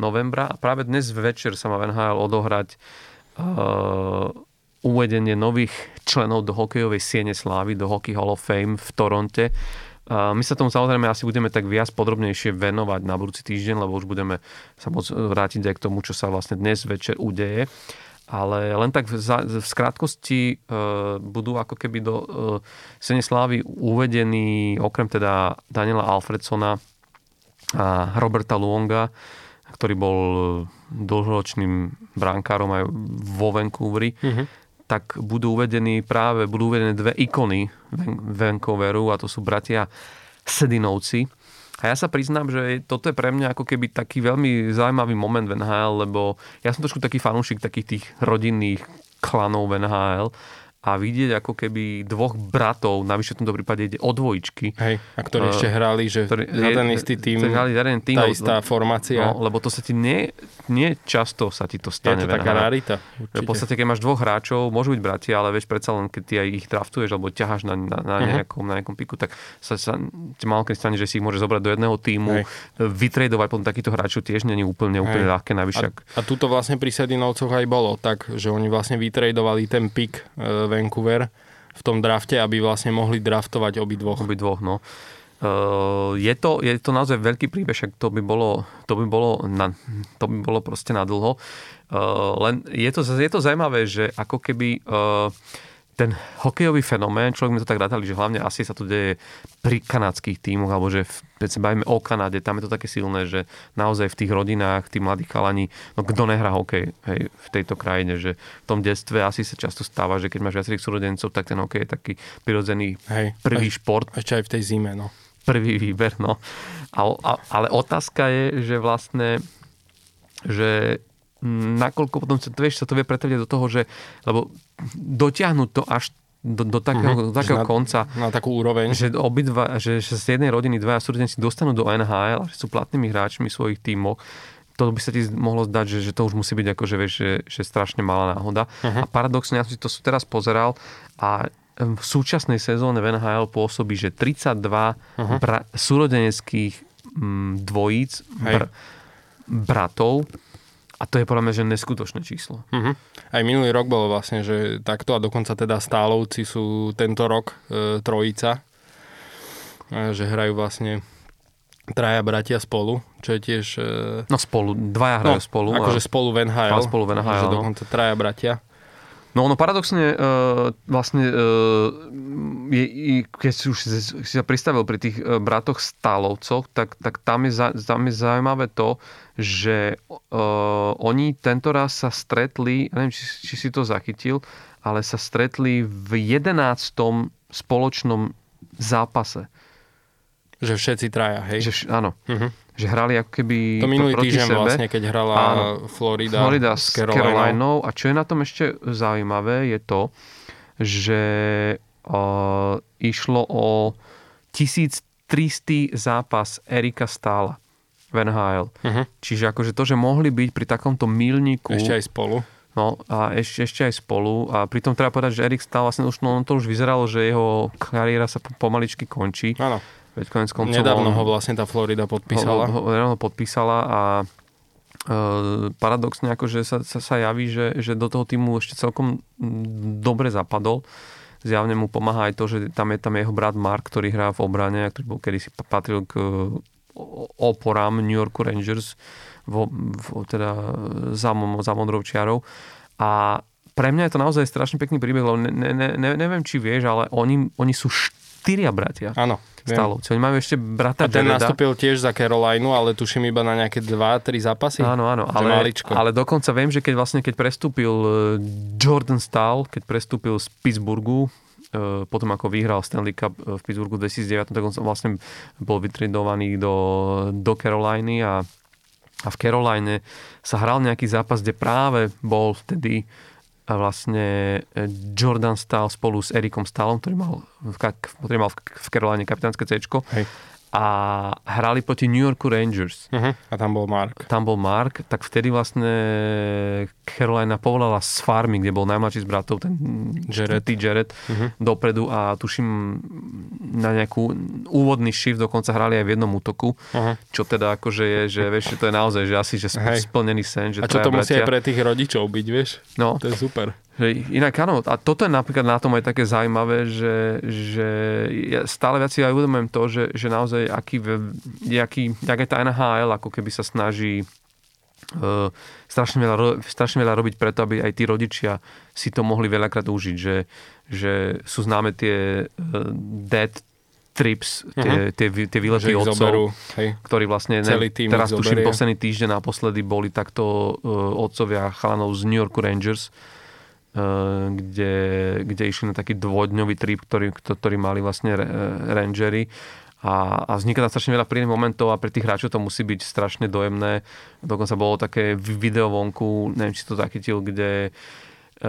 novembra a práve dnes večer sa má v NHL odohrať uh, uvedenie nových členov do hokejovej siene slávy, do Hockey Hall of Fame v Toronte. Uh, my sa tomu samozrejme asi budeme tak viac podrobnejšie venovať na budúci týždeň, lebo už budeme sa môcť vrátiť aj k tomu, čo sa vlastne dnes večer udeje. Ale len tak v, v skrátkosti uh, budú ako keby do uh, Sene Slávy uvedení okrem teda Daniela Alfredsona a Roberta Luonga, ktorý bol dlhoročným brankárom aj vo Vancouveri, mm-hmm. tak budú uvedení práve, budú uvedené dve ikony Vancouveru a to sú bratia Sedinovci. A ja sa priznám, že toto je pre mňa ako keby taký veľmi zaujímavý moment v NHL, lebo ja som trošku taký fanúšik takých tých rodinných klanov v NHL a vidieť ako keby dvoch bratov, navyše v tomto prípade ide o dvojičky. Hej, a ktorí uh, ešte hrali, že ktorý, za ten istý tým, hrali za ten tým, tá istá formácia. No, lebo to sa ti nie, nie často sa ti to stane. Je to taká rarita. V podstate, keď máš dvoch hráčov, môžu byť bratia, ale vieš, predsa len keď ty aj ich draftuješ, alebo ťaháš na, na, na, uh-huh. nejakom, na nejakom piku, tak sa, sa ti malo keď stane, že si ich môže zobrať do jedného týmu, Hej. vytredovať potom takýchto hráčov tiež je úplne, úplne Hej. ľahké navyše. A, a tuto vlastne pri Sedinovcoch aj bolo tak, že oni vlastne vytredovali ten pik uh, Vancouver v tom drafte, aby vlastne mohli draftovať obidvoch. Obidvoch, no. Uh, je, to, je to naozaj veľký príbeh, však to by bolo, to by bolo, na, to by bolo proste na dlho. Uh, len je to, je to zaujímavé, že ako keby uh, ten hokejový fenomén, človek mi to tak rátali, že hlavne asi sa to deje pri kanadských tímoch, alebo že keď sa bavíme o Kanade, tam je to také silné, že naozaj v tých rodinách, tí mladí chalani, no kto nehrá hokej hej, v tejto krajine, že v tom detstve asi sa často stáva, že keď máš viacerých súrodencov, tak ten hokej je taký prirodzený hej, prvý aj, šport. Ešte aj v tej zime, no. Prvý výber, no. A, a, ale otázka je, že vlastne že nakoľko potom sa, vieš, sa to vie pretvrdiť do toho, že, lebo dotiahnuť to až do, do takého, uh-huh. takého na, konca. Na takú úroveň. Že obidva, že, že z jednej rodiny dvaja súrodenci dostanú do NHL že sú platnými hráčmi svojich tímov, to by sa ti mohlo zdať, že, že to už musí byť ako, že, vieš, že, že strašne malá náhoda. Uh-huh. A paradoxne, ja som si to teraz pozeral a v súčasnej sezóne v NHL pôsobí, že 32 uh-huh. bra- súrodeneckých m, dvojíc, br- bratov a to je podľa mňa, že neskutočné číslo. Uh-huh. Aj minulý rok bolo vlastne, že takto a dokonca teda stálovci sú tento rok e, trojica, e, že hrajú vlastne traja bratia spolu, čo je tiež... E... No spolu, dvaja hrajú no, spolu. Akože a... spolu v NHL. spolu v NHL, že no. dokonca traja bratia. No, no paradoxne, uh, vlastne, uh, je, keď si už si sa pristavil pri tých uh, bratoch Stálovcoch, tak, tak tam, je za, tam je zaujímavé to, že uh, oni tento raz sa stretli, neviem, či, či si to zachytil, ale sa stretli v 11. spoločnom zápase. Že všetci traja, hej? Že, áno. Uh-huh že hrali ako keby to minulý proti týždeň sebe. vlastne, keď hrala Áno, Florida, Florida s Carolinou. A čo je na tom ešte zaujímavé, je to, že uh, išlo o 1300 zápas Erika Stála v NHL. Uh-huh. Čiže akože to, že mohli byť pri takomto milníku... Ešte aj spolu. No a ešte, ešte aj spolu. A pritom treba povedať, že Erik Stahl vlastne už, no, on to už vyzeralo, že jeho kariéra sa pomaličky končí. Áno. Veď konec koncov Nedávno ho vlastne tá Florida podpísala. Ho, ho, ho podpísala a e, paradoxne akože sa, sa, sa javí, že, že do toho týmu ešte celkom dobre zapadol. Zjavne mu pomáha aj to, že tam je tam jeho brat Mark, ktorý hrá v obrane, ktorý bol kedysi patril k oporám New York Rangers vo, vo, teda za, za modrou čiarou. A pre mňa je to naozaj strašne pekný príbeh, lebo ne, ne, ne, neviem, či vieš, ale oni, oni sú štyria bratia. Áno. Stálovci. Oni majú ešte brata A ten Jareda. nastúpil tiež za Carolinu, ale tuším iba na nejaké 2-3 zápasy. Áno, áno. Ale, ale dokonca viem, že keď vlastne keď prestúpil e, Jordan Stahl, keď prestúpil z Pittsburghu, e, potom ako vyhral Stanley Cup e, v Pittsburghu 2009, tak on vlastne bol vytredovaný do, do Caroliny a, a v Caroline sa hral nejaký zápas, kde práve bol vtedy a vlastne e, Jordan stál spolu s Erikom Stálom, ktorý mal, ktorý mal v Caroline kapitánske C. Hej a hrali proti New Yorku Rangers. Uh-huh. A tam bol Mark. Tam bol Mark, tak vtedy vlastne Carolina povolala z farmy, kde bol najmladší z bratov, ten Jared, Jared uh-huh. dopredu a tuším na nejakú úvodný shift dokonca hrali aj v jednom útoku, uh-huh. čo teda akože je, že vieš, to je naozaj, že asi že splnený sen. Že a čo to musí aj pre tých rodičov byť, vieš? No. To je super. Že inak áno, a toto je napríklad na tom aj také zaujímavé, že, že ja stále viac si aj uvedomujem to, že, že naozaj aký, aký, je tá NHL, ako keby sa snaží uh, strašne, veľa, strašne veľa robiť preto, aby aj tí rodičia si to mohli veľakrát užiť, že, že sú známe tie uh, dead trips, tie, uh-huh. tie, tie výlety otcov, zoberú, hej. ktorí vlastne, ne, teraz tuším, posledný týždeň naposledy boli takto uh, otcovia chalanov z New Yorku Rangers, kde, kde išli na taký dvojdňový trip, ktorý, ktorý mali vlastne rangery a, a vzniká tam strašne veľa príjemných momentov a pre tých hráčov to musí byť strašne dojemné. Dokonca bolo také video vonku, neviem, či to zachytil, kde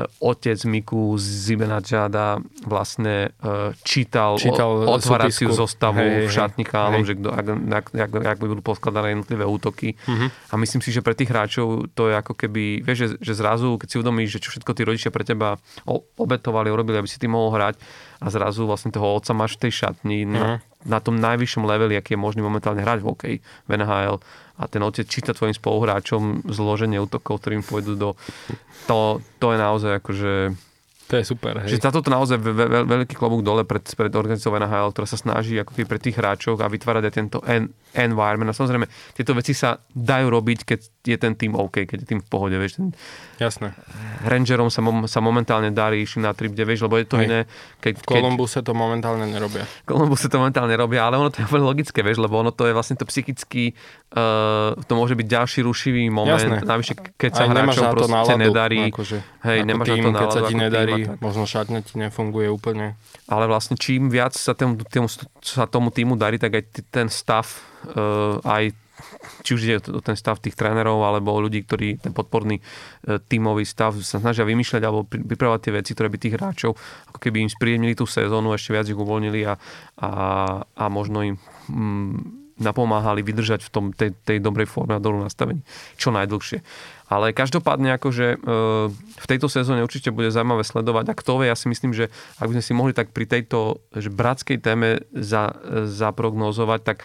otec Miku Zibenadžáda vlastne e, čítal, Čítal otváraciu zostavu Hej, v šatni chálom, že kto, ak, ak, ak, ak budú poskladané jednotlivé útoky. Mhm. A myslím si, že pre tých hráčov to je ako keby, vieš, že, že zrazu, keď si uvedomíš, že čo všetko tí rodičia pre teba obetovali, urobili, aby si ty mohol hrať a zrazu vlastne toho otca máš v tej šatni na, na tom najvyššom leveli, aký je možný momentálne hrať v hokej v NHL a ten otec číta tvojim spoluhráčom zloženie útokov, ktorým pôjdu do... To, to je naozaj akože... To je super, hej. Že táto to naozaj ve, ve, veľký klobúk dole pred, pred organizáciou NHL, ktorá sa snaží ako keby pre tých hráčov a vytvárať aj tento en, environment. A samozrejme, tieto veci sa dajú robiť, keď je ten tým OK, keď je tým v pohode. Vieš, ten, Jasné. Rangerom sa, mom, sa momentálne darí, išli na trip, kde vieš, lebo je to Hej. iné. Keď, V Kolumbuse to momentálne nerobia. Kolumbus sa to momentálne robia, ale ono to je veľmi [LAUGHS] logické, vieš, lebo ono to je vlastne to psychicky, uh, to môže byť ďalší rušivý moment, Jasné. navyše keď sa Aj hráčom na proste náladu. nedarí, Akože, hej, ako nemáš tým, na to keď sa náladu ti tým nedarí, tak. možno šatňa ti nefunguje úplne. ale vlastne čím viac sa tomu, tomu, sa tomu týmu darí, tak aj ten stav, uh, aj či už o ten stav tých trénerov, alebo ľudí, ktorí ten podporný e, tímový stav sa snažia vymýšľať alebo pri- pripravovať tie veci, ktoré by tých hráčov ako keby im spríjemnili tú sezónu, ešte viac ich uvoľnili a, a, a možno im mm, napomáhali vydržať v tom, tej, tej dobrej forme a dobrom nastavení čo najdlhšie. Ale každopádne akože e, v tejto sezóne určite bude zaujímavé sledovať a kto vie, ja si myslím, že ak by sme si mohli tak pri tejto že bratskej téme za, zaprognozovať, tak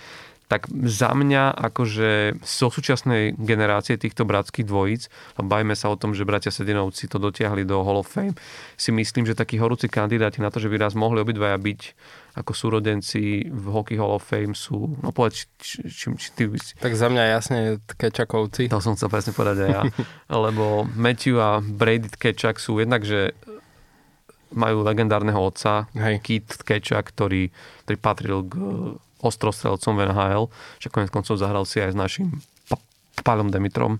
tak za mňa akože zo súčasnej generácie týchto bratských dvojíc, a bajme sa o tom, že bratia Sedinovci to dotiahli do Hall of Fame, si myslím, že takí horúci kandidáti na to, že by raz mohli obidvaja byť ako súrodenci v Hockey Hall of Fame sú, no povedz, či, či, či ty by si... Tak za mňa jasne Kečakovci. To som chcel presne povedať aj ja. [LAUGHS] Lebo Matthew a Brady Kečak sú jednak, že majú legendárneho otca, Hej. Keith Kečak, ktorý, ktorý patril k ostrostrelcom v NHL, že konec koncov zahral si aj s našim Palom Demitrom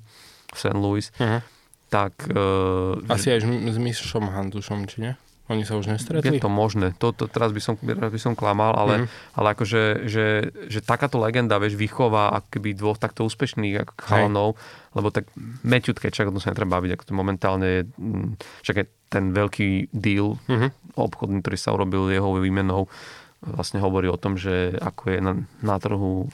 v St. Louis. Uh-huh. Tak uh, Asi aj s, Mišom Hantušom, či nie? Oni sa už je nestretli? to možné. To, to teraz by som, teraz by som klamal, ale, Mhm. ale akože, že, že takáto legenda, vieš, vychová akoby dvoch takto úspešných ako chalanov, lebo tak Matthew Kečak, o tom sa netreba baviť, ako to momentálne je, mm, však je ten veľký deal Uh-huh. obchodný, ktorý sa urobil jeho výmenou, vlastne hovorí o tom, že ako je na, na trhu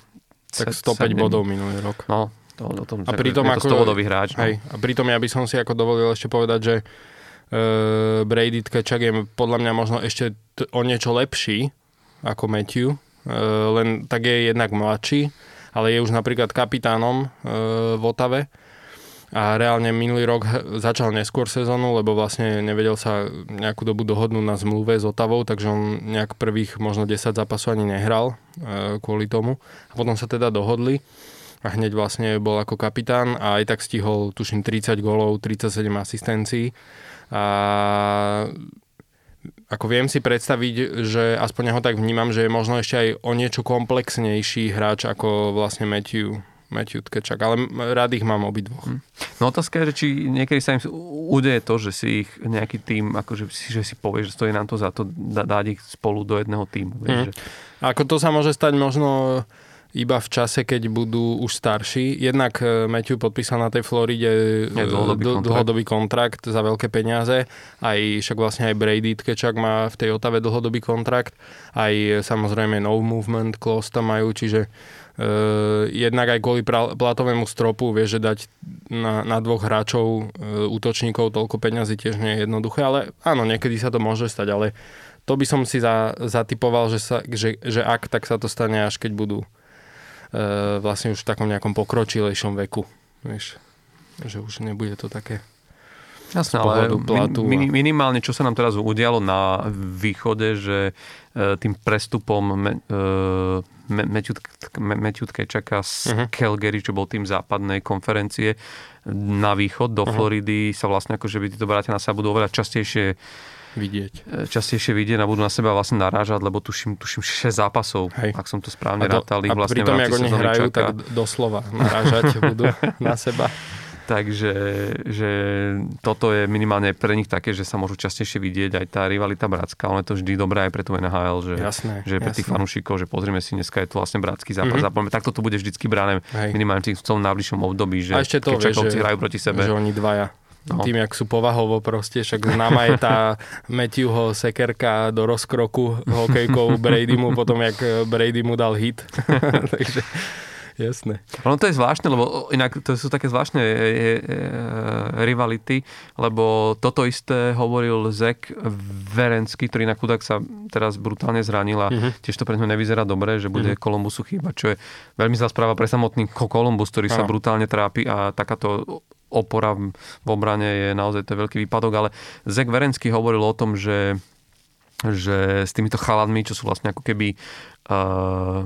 Tak se- 105 sedem- bodov minulý rok. No, to, o tom, A pritom je to ako- 100-bodový hráč. No. Hej. A pritom ja by som si ako dovolil ešte povedať, že uh, Brady Tkečak je podľa mňa možno ešte t- o niečo lepší ako Matthew, uh, len tak je jednak mladší, ale je už napríklad kapitánom uh, v Otave a reálne minulý rok začal neskôr sezónu, lebo vlastne nevedel sa nejakú dobu dohodnúť na zmluve s Otavou, takže on nejak prvých možno 10 zápasov ani nehral uh, kvôli tomu. A potom sa teda dohodli a hneď vlastne bol ako kapitán a aj tak stihol, tuším, 30 gólov, 37 asistencií. A ako viem si predstaviť, že aspoň ho tak vnímam, že je možno ešte aj o niečo komplexnejší hráč ako vlastne Matthew, Matthew Tkečak, ale rád ich mám obidvoch. No otázka je, že či niekedy sa im udeje to, že si ich nejaký tým, akože si, že si povie, že stojí nám to za to dá, dať ich spolu do jedného týmu. Vieš, Mhm. že, ako to sa môže stať možno iba v čase, keď budú už starší. Jednak e, Matthew podpísal na tej Floride e, Je dlhodobý dl- kontrakt. dlhodobý kontrakt za veľké peniaze. Aj však vlastne aj Brady Tkečak má v tej Otave dlhodobý kontrakt. Aj e, samozrejme no movement clause tam majú, čiže jednak aj kvôli platovému stropu vieš, že dať na, na dvoch hráčov uh, útočníkov toľko peňazí tiež nie je jednoduché, ale áno, niekedy sa to môže stať, ale to by som si za, zatypoval, že, sa, že, že ak, tak sa to stane až keď budú uh, vlastne už v takom nejakom pokročilejšom veku. Vieš, že už nebude to také. Jasné, ale platu a- min, minimálne, čo sa nám teraz udialo na východe, že e, tým prestupom Me- e, Me- Matthew Tk- Me- Matthew Tkečaka z Mhm. Calgary, čo bol tým západnej konferencie na východ do Mhm. Floridy, sa vlastne ako, že by títo bratia na sa budú oveľa častejšie vidieť. e, častejšie vidieť a budú na seba vlastne narážať, lebo tuším, tuším 6 zápasov, Hej. ak som to správne do, rátal, a vlastne pritom, ako oni sezóny hrajú, čaká. tak doslova narážať [LAUGHS] budú na seba. Takže že toto je minimálne pre nich také, že sa môžu častejšie vidieť aj tá rivalita bratská. Ono je to vždy dobré aj pre tú NHL, že, Jasné, že pre tých fanúšikov, že pozrieme si, dneska je to vlastne bratský zápas. Mm-hmm. Takto to bude vždycky brané Hej. minimálne v tom najbližšom období, že A ešte to, keď vieš, že- hrajú proti sebe. Že oni dvaja No. Tým, jak sú povahovo proste, však známa je tá [LAUGHS] Matthewho sekerka do rozkroku hokejkou Bradymu, potom jak Brady mu dal hit. [LAUGHS] [LAUGHS] Takže Jasné. Ono to je zvláštne, lebo inak to sú také zvláštne e, e, e, rivality, lebo toto isté hovoril Zek Verenský, ktorý na chudák sa teraz brutálne zranil a uh-huh. tiež to pre ňo nevyzerá dobre, že bude uh-huh. Kolumbusu chýbať, čo je veľmi zlá správa pre samotný Kolumbus, ktorý uh-huh. sa brutálne trápi a takáto opora v obrane je naozaj to je veľký výpadok, ale Zek Verenský hovoril o tom, že že s týmito chaladmi, čo sú vlastne ako keby uh,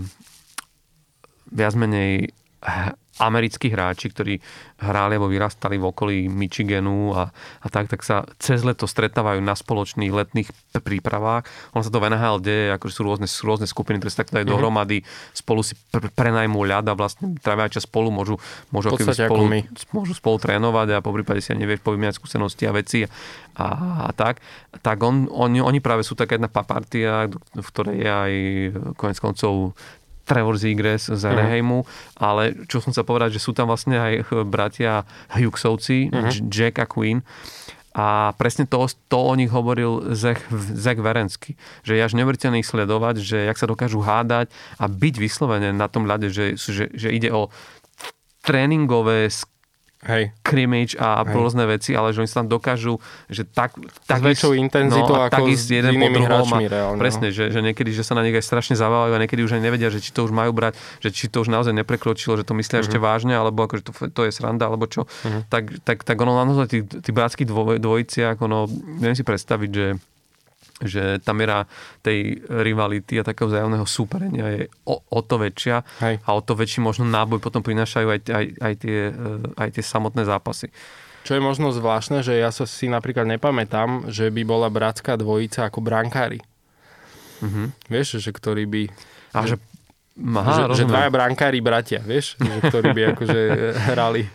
viac menej americkí hráči, ktorí hráli alebo vyrastali v okolí Michiganu a, a tak, tak sa cez leto stretávajú na spoločných letných prípravách. On sa to v NHL deje, akože sú rôzne, sú rôzne skupiny, ktoré sa takto dajú mm-hmm. dohromady, spolu si pr- prenajmú ľad a vlastne trávia čas spolu, môžu, môžu, spolu, môžu spolu trénovať a po prípade si nevieš povymieňať skúsenosti a veci a, a tak. Tak on, on, oni práve sú taká jedna partia, v ktorej je aj konec koncov Trevor Zegres z Anaheimu, uh-huh. ale čo som chcel povedať, že sú tam vlastne aj bratia Hughesovci, uh-huh. Jack a Queen. A presne to, to o nich hovoril Zach, Zach Verensky. Že je až neuveriteľné ich sledovať, že jak sa dokážu hádať a byť vyslovene na tom ľade, že, že, že ide o tréningové Hej. krimage a Hej. rôzne veci, ale že oni sa tam dokážu, že tak... tak s väčšou intenzitou no, ako s jeden inými hráčmi reálne. No. Presne, že, že niekedy, že sa na nich aj strašne zavávajú a niekedy už aj nevedia, že či to už majú brať, že či to už naozaj neprekročilo, že to myslia uh-huh. ešte vážne, alebo akože to, to je sranda, alebo čo. Uh-huh. Tak, tak, tak ono naozaj tí, tí bratskí dvoj, dvojiciach, ono, neviem si predstaviť, že že tá miera tej rivality a takého vzájomného súperenia je o, o to väčšia Hej. a o to väčší možno náboj potom prinášajú aj, aj, aj, tie, eh, aj tie samotné zápasy. Čo je možno zvláštne, že ja sa si napríklad nepamätám, že by bola bratská dvojica ako brankári. Mm-hmm. Vieš, že ktorý by... A že, aha, že, že dvaja brankári bratia, vieš, že ktorí by [LAUGHS] akože hrali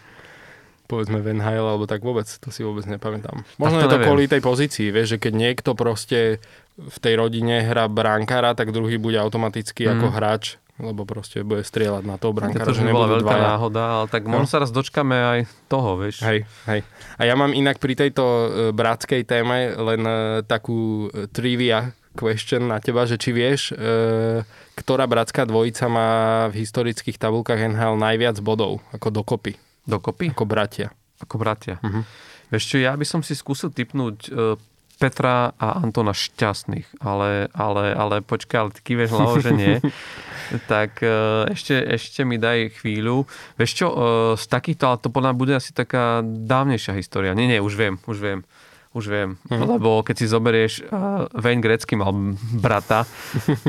povedzme Van Hale alebo tak vôbec, to si vôbec nepamätám. Možno to je to neviem. kvôli tej pozícii, vieš, že keď niekto proste v tej rodine hrá brankára, tak druhý bude automaticky mm. ako hráč lebo proste bude strieľať na toho brankára. To, že bola veľká dvaja. náhoda, ale tak no. možno sa raz dočkame aj toho, vieš. Hej, hej. A ja mám inak pri tejto uh, bratskej téme len uh, takú uh, trivia question na teba, že či vieš, uh, ktorá bratská dvojica má v historických tabulkách NHL najviac bodov, ako dokopy. Dokopy? Ako bratia. Ako bratia. Uh-huh. Vieš čo, ja by som si skúsil typnúť uh, Petra a Antona šťastných, ale, ale, ale počkaj, ale ty kýveš hlavou, že nie. [LAUGHS] tak uh, ešte, ešte mi daj chvíľu. Vieš čo, uh, z takýchto, ale to podľa bude asi taká dávnejšia história. Nie, nie, už viem, už viem. Už viem, mm-hmm. lebo keď si zoberieš, uh, Wayne Gretzky mal brata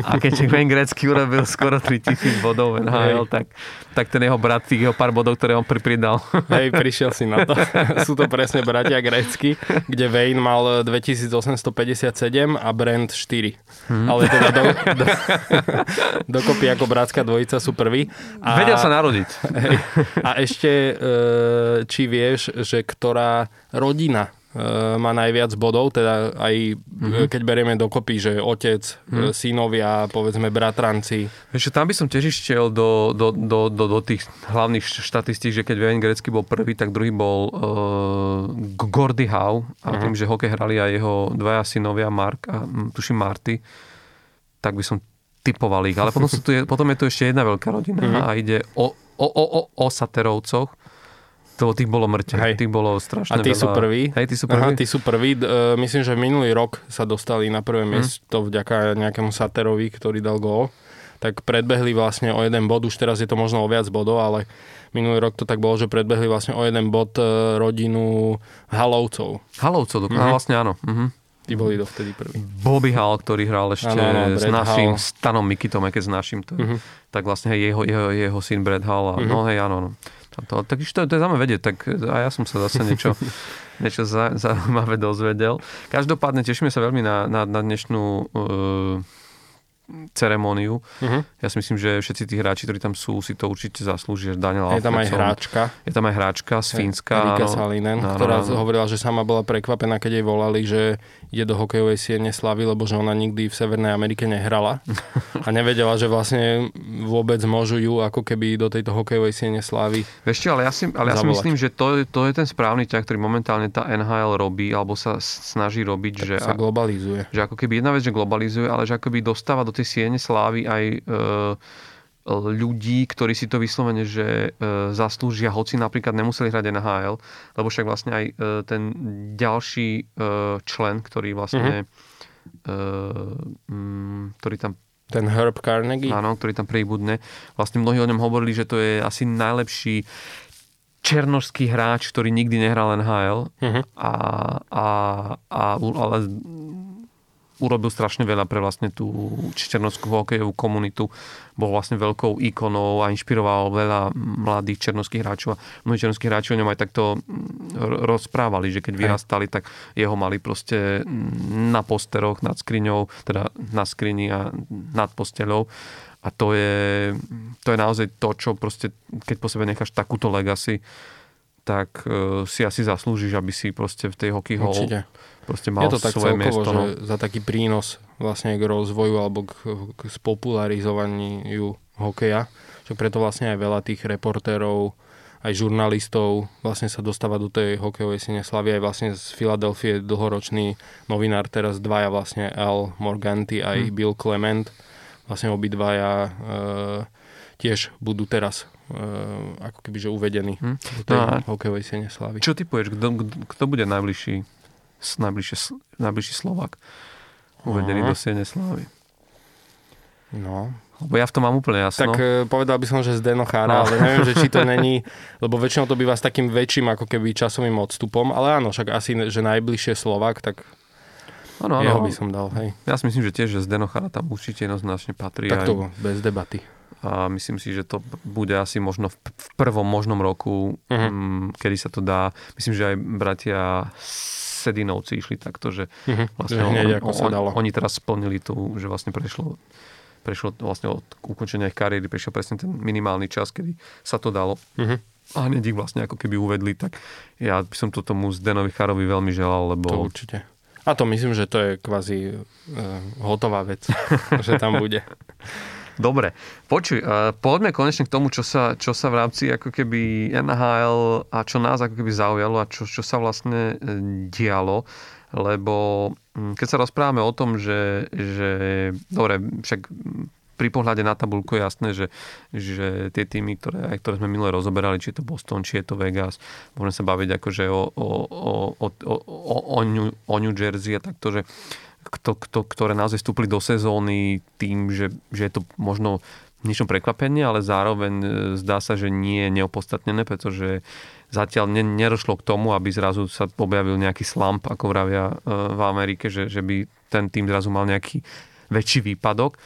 a keď [LAUGHS] Wayne Gretzky urobil skoro 3000 bodov NHL, tak, tak ten jeho brat, tých jeho pár bodov, ktoré on pripridal. [LAUGHS] Hej, prišiel si na to. [LAUGHS] Sú to presne bratia Gretzky, kde Wayne mal 2857 a Brent 4. Mm-hmm. Ale teda do, do, dokopy ako bratská dvojica sú prví. A, Vedel sa narodiť. Hej, a ešte, uh, či vieš, že ktorá rodina Eh, má najviac bodov, teda aj mm-hmm. keď berieme dokopy, že otec, mm-hmm. synovia, povedzme bratranci. Ešte tam by som tiež išiel do, do, do, do, do tých hlavných štatistík, že keď Wayne Gretzky bol prvý, tak druhý bol uh, Gordy Howe a mm-hmm. tým, že hokej hrali aj jeho dvaja synovia Mark a hm, tuším Marty, tak by som typoval ich. Ale potom, sú tu je, potom je tu ešte jedna veľká rodina mm-hmm. a ide o, o, o, o, o Saterovcoch, to tých bolo mŕte, Hej. tých bolo strašne A tí veľa. sú prví? Hej, tí sú prví? Aha, tí sú prví. Uh, myslím, že minulý rok sa dostali na prvé hmm. miesto vďaka nejakému Saterovi, ktorý dal gól. Tak predbehli vlastne o jeden bod, už teraz je to možno o viac bodov, ale minulý rok to tak bolo, že predbehli vlastne o jeden bod uh, rodinu Halovcov. Halovcov, mm-hmm. vlastne áno. Mm-hmm. Tí boli dovtedy prví. Bobby Hall, ktorý hral ešte ano, ano, s našim Hall. Stanom Mikitom, aj keď s našim, to, mm-hmm. tak vlastne hej, jeho, jeho, jeho syn Brad Hall. A, mm-hmm. No hej, áno, áno. To, tak to, to je zaujímavé vedieť, tak a ja som sa zase niečo, [LAUGHS] niečo za, zaujímavé dozvedel. Každopádne tešíme sa veľmi na, na, na dnešnú uh, ceremóniu. Mhm. Ja si myslím, že všetci tí hráči, ktorí tam sú, si to určite zaslúžia. Daniel Je tam aj hráčka. Je tam aj hráčka z Fínska. Erika. Salinen, Áno, ktorá áno. hovorila, že sama bola prekvapená, keď jej volali, že ide do hokejovej siene Slavy, lebo že ona nikdy v Severnej Amerike nehrala a nevedela, že vlastne vôbec môžu ju ako keby do tejto hokejovej siene Slavy. Vieš čo, ale ja si, ale ja si myslím, že to, je- to je ten správny ťah, ktorý momentálne tá NHL robí, alebo sa snaží robiť, že, Sa globalizuje. že ako keby jedna vec, že globalizuje, ale že ako keby dostáva do tej siene slávy aj e, ľudí, ktorí si to vyslovene, že e, zaslúžia, hoci napríklad nemuseli hrať NHL, lebo však vlastne aj e, ten ďalší e, člen, ktorý vlastne e, mm, ktorý tam Ten Herb Carnegie. Áno, ktorý tam pribudne. Vlastne mnohí o ňom hovorili, že to je asi najlepší černožský hráč, ktorý nikdy nehral NHL Mhm. a, a, a, ale urobil strašne veľa pre vlastne tú černoskú hokejovú komunitu. Bol vlastne veľkou ikonou a inšpiroval veľa mladých černoských hráčov. A mnohí černoskí hráči o ňom aj takto mm, rozprávali, že keď vyrastali, tak jeho mali proste mm, na posteroch, nad skriňou, teda na skrini a nad posteľou. A to je, to je naozaj to, čo proste, keď po sebe necháš takúto legacy, tak uh, si asi zaslúžiš, aby si proste v tej hockey hall. Proste mal Je to tak svoje celkovo, miesto. že No. za taký prínos vlastne k rozvoju alebo k, k spopularizovaniu hokeja. Že preto vlastne aj veľa tých reportérov, aj žurnalistov vlastne sa dostáva do tej hokejovej siene slavy. Aj vlastne z Filadelfie dlhoročný novinár, teraz dvaja vlastne Al Morganti aj Hm. Bill Clement. Vlastne obidvaja e, tiež budú teraz e, ako keby že uvedení Hm. do tej No hokejovej siene slavy. Čo ty povieš, kto, kto bude najbližší, najbližšie, najbližší Slovak uvedený Aha. do Siene Slávy? No, Lebo ja v tom mám úplne jasno. Tak e, povedal by som, že Zdeno Chára, No. ale neviem, že či to [LAUGHS] není, lebo väčšinou to býva s takým väčším ako keby časovým odstupom, ale áno, však asi, že najbližšie Slovak, tak Áno, áno. jeho by som dal, hej. Ja si myslím, že tiež, že Zdenochara tam určite jednoznačne patrí. Tak aj- to bez debaty. a myslím si, že to bude asi možno v, prvom možnom roku, mm, kedy sa to dá. Myslím, že aj bratia Sedinovci išli takto, že Mhm, vlastne že hneď on, ako sa on- dalo. oni teraz splnili tu, že vlastne prešlo prešlo vlastne od ukončenia ich kariéry, prešiel presne ten minimálny čas, kedy sa to dalo. Mhm, A hneď ich vlastne ako keby uvedli, tak ja by som to tomu Zdenovi Charovi veľmi želal, lebo to určite. A to myslím, že to je kvázi e, hotová vec, [LAUGHS] že tam bude. Dobre, počuj, uh, poďme konečne k tomu, čo sa, čo sa v rámci ako keby NHL a čo nás ako keby zaujalo a čo, čo sa vlastne e, dialo, lebo mm, keď sa rozprávame o tom, že, že dobre, však pri pohľade na tabulku je jasné, že, že tie týmy, ktoré, aj ktoré sme minule rozoberali, či je to Boston, či je to Vegas, môžeme sa baviť akože o, o, o, o, o, o, New, o New Jersey a takto, že kto, kto, ktoré naozaj vstúpili do sezóny tým, že, že je to možno niečo prekvapenie, ale zároveň e, zdá sa, že nie je neopodstatnené, pretože zatiaľ ne, nerošlo k tomu, aby zrazu sa objavil nejaký slump, ako vravia e, v Amerike, že, že by ten tým zrazu mal nejaký väčší výpadok.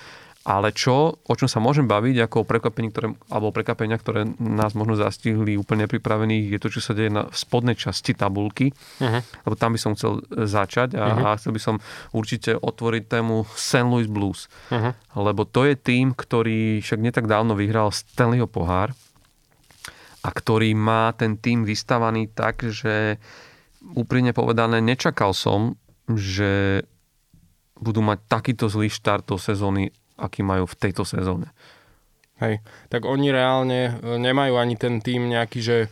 Ale čo, o čom sa môžem baviť, ako o prekvapení, ktoré, alebo prekvapenia, ktoré nás možno zastihli úplne nepripravených, je to, čo sa deje na v spodnej časti tabulky, Mhm. lebo tam by som chcel e, začať a, Mhm. a chcel by som určite otvoriť tému St. Louis Blues, Mhm. lebo to je tým, ktorý však netak dávno vyhral Stanleyho pohár a ktorý má ten tým vystavaný tak, že úprimne povedané nečakal som, že budú mať takýto zlý štart do sezóny, aký majú v tejto sezóne. Hej. Tak oni reálne e, nemajú ani ten tým nejaký, že e,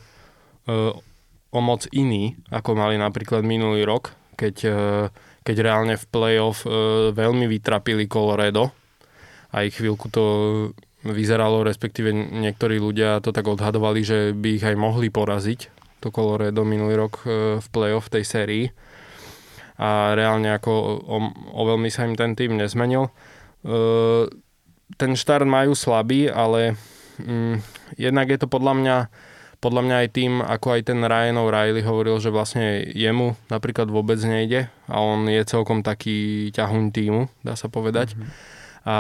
o moc iný, ako mali napríklad minulý rok, keď, e, keď reálne v playoff e, veľmi vytrapili Colorado. Aj chvíľku to vyzeralo, respektíve niektorí ľudia to tak odhadovali, že by ich aj mohli poraziť to Colorado minulý rok e, v playoff tej sérii. A reálne ako o, o veľmi sa im ten tým nezmenil. E, ten štart majú slabý, ale mm, jednak je to podľa mňa podľa mňa aj tým, ako aj ten Ryan O'Reilly hovoril, že vlastne jemu napríklad vôbec nejde a on je celkom taký ťahuň týmu, dá sa povedať. Mm-hmm. A,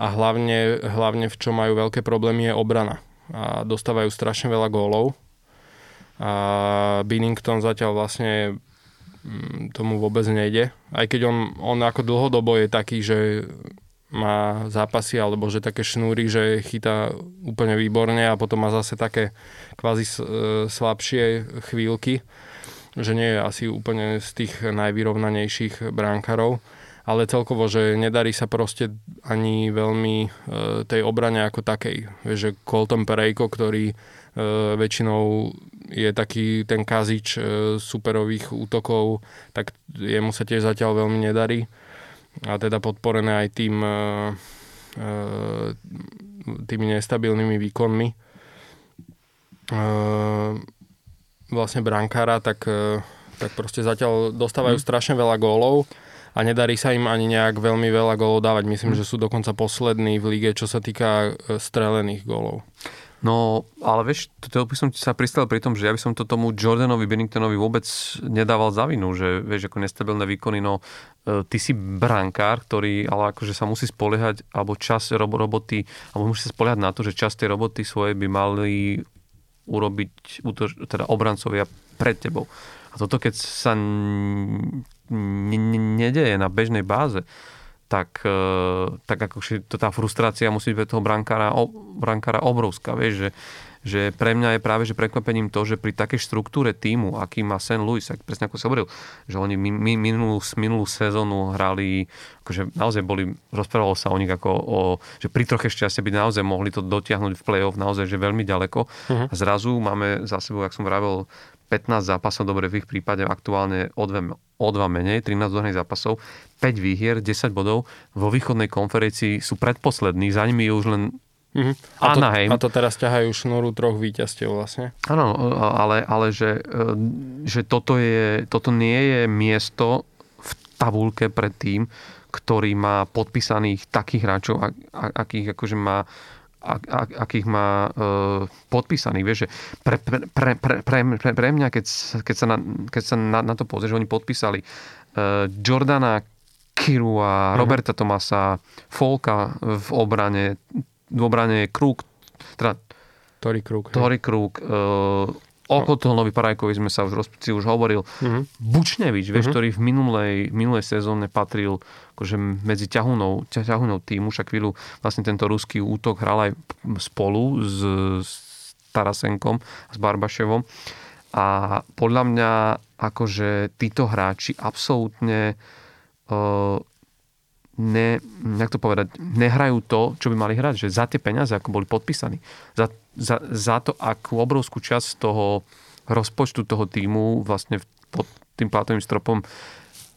a hlavne, hlavne v čom majú veľké problémy je obrana. A dostávajú strašne veľa gólov. A Binnington zatiaľ vlastne tomu vôbec nejde. Aj keď on, on ako dlhodobo je taký, že má zápasy alebo že také šnúry, že chytá úplne výborne a potom má zase také kvázi e, slabšie chvíľky, že nie je asi úplne z tých najvyrovnanejších bránkarov ale celkovo, že nedarí sa proste ani veľmi e, tej obrane ako takej. Vieš, že Colton Perejko, ktorý e, väčšinou je taký ten kazič e, superových útokov, tak jemu sa tiež zatiaľ veľmi nedarí. A teda podporené aj tým e, e, tými nestabilnými výkonmi vlastne brankára, tak, tak proste zatiaľ dostávajú mm. strašne veľa gólov a nedarí sa im ani nejak veľmi veľa gólov dávať. Myslím, mm. že sú dokonca poslední v lige, čo sa týka strelených gólov. No, ale vieš, to by som sa pristal pri tom, že ja by som to tomu Jordanovi Benningtonovi vôbec nedával za vinu, že vieš, ako nestabilné výkony, no e, ty si brankár, ktorý ale akože sa musí spoliehať, alebo čas roboty, alebo musí sa spoliehať na to, že čas tej roboty svoje by mali urobiť teda obrancovia pred tebou. A toto keď sa nedeje na bežnej báze, tak, e, tak ako to tá frustrácia musí byť pre toho brankára, brankára obrovská. Vieš, že, že pre mňa je práve že prekvapením to, že pri takej štruktúre týmu, aký má St. Louis, ak presne ako sa hovoril, že oni minulú, minulú sezónu hrali, akože naozaj boli, rozprávalo sa o nich ako o, že pri troche šťastie by naozaj mohli to dotiahnuť v play-off naozaj, že veľmi ďaleko. Uh-huh. A zrazu máme za sebou, jak som vravel, 15 zápasov, dobre v ich prípade aktuálne o, dve, o dva menej, 13 dohraných zápasov, 5 výhier, 10 bodov. Vo východnej konferencii sú predposlední, za nimi je už len Mm-hmm. A, to, a to teraz ťahajú šnúru troch víťazstiev vlastne. Áno, ale, ale že, e, že toto, je, toto nie je miesto v tabulke pred tým, ktorý má podpísaných takých hráčov, akých akože má akých má e, podpísaných. Vieš, že pre, pre, pre, pre, pre, pre mňa, keď, keď sa, na, keď sa na, na to pozrieš, že oni podpísali e, Jordana Kiru a uh-huh. Roberta Tomasa, Folka v obrane, v obrane Krug, teda Tori Krug. Tori Krug, e, O Kotolnovi Parajkovi sme sa už, si už hovoril. Uh-huh. Bučnevič, vieš, uh-huh. ktorý v minulej, minulej sezóne patril akože medzi ťahunou, ťahunou týmu, však chvíľu vlastne tento ruský útok hral aj spolu s, s Tarasenkom, s Barbaševom. A podľa mňa akože títo hráči absolútne uh, ne, jak to povedať, nehrajú to, čo by mali hrať, že za tie peniaze, ako boli podpísaní, za, za, za to, akú obrovskú časť toho rozpočtu toho týmu vlastne pod tým plátovým stropom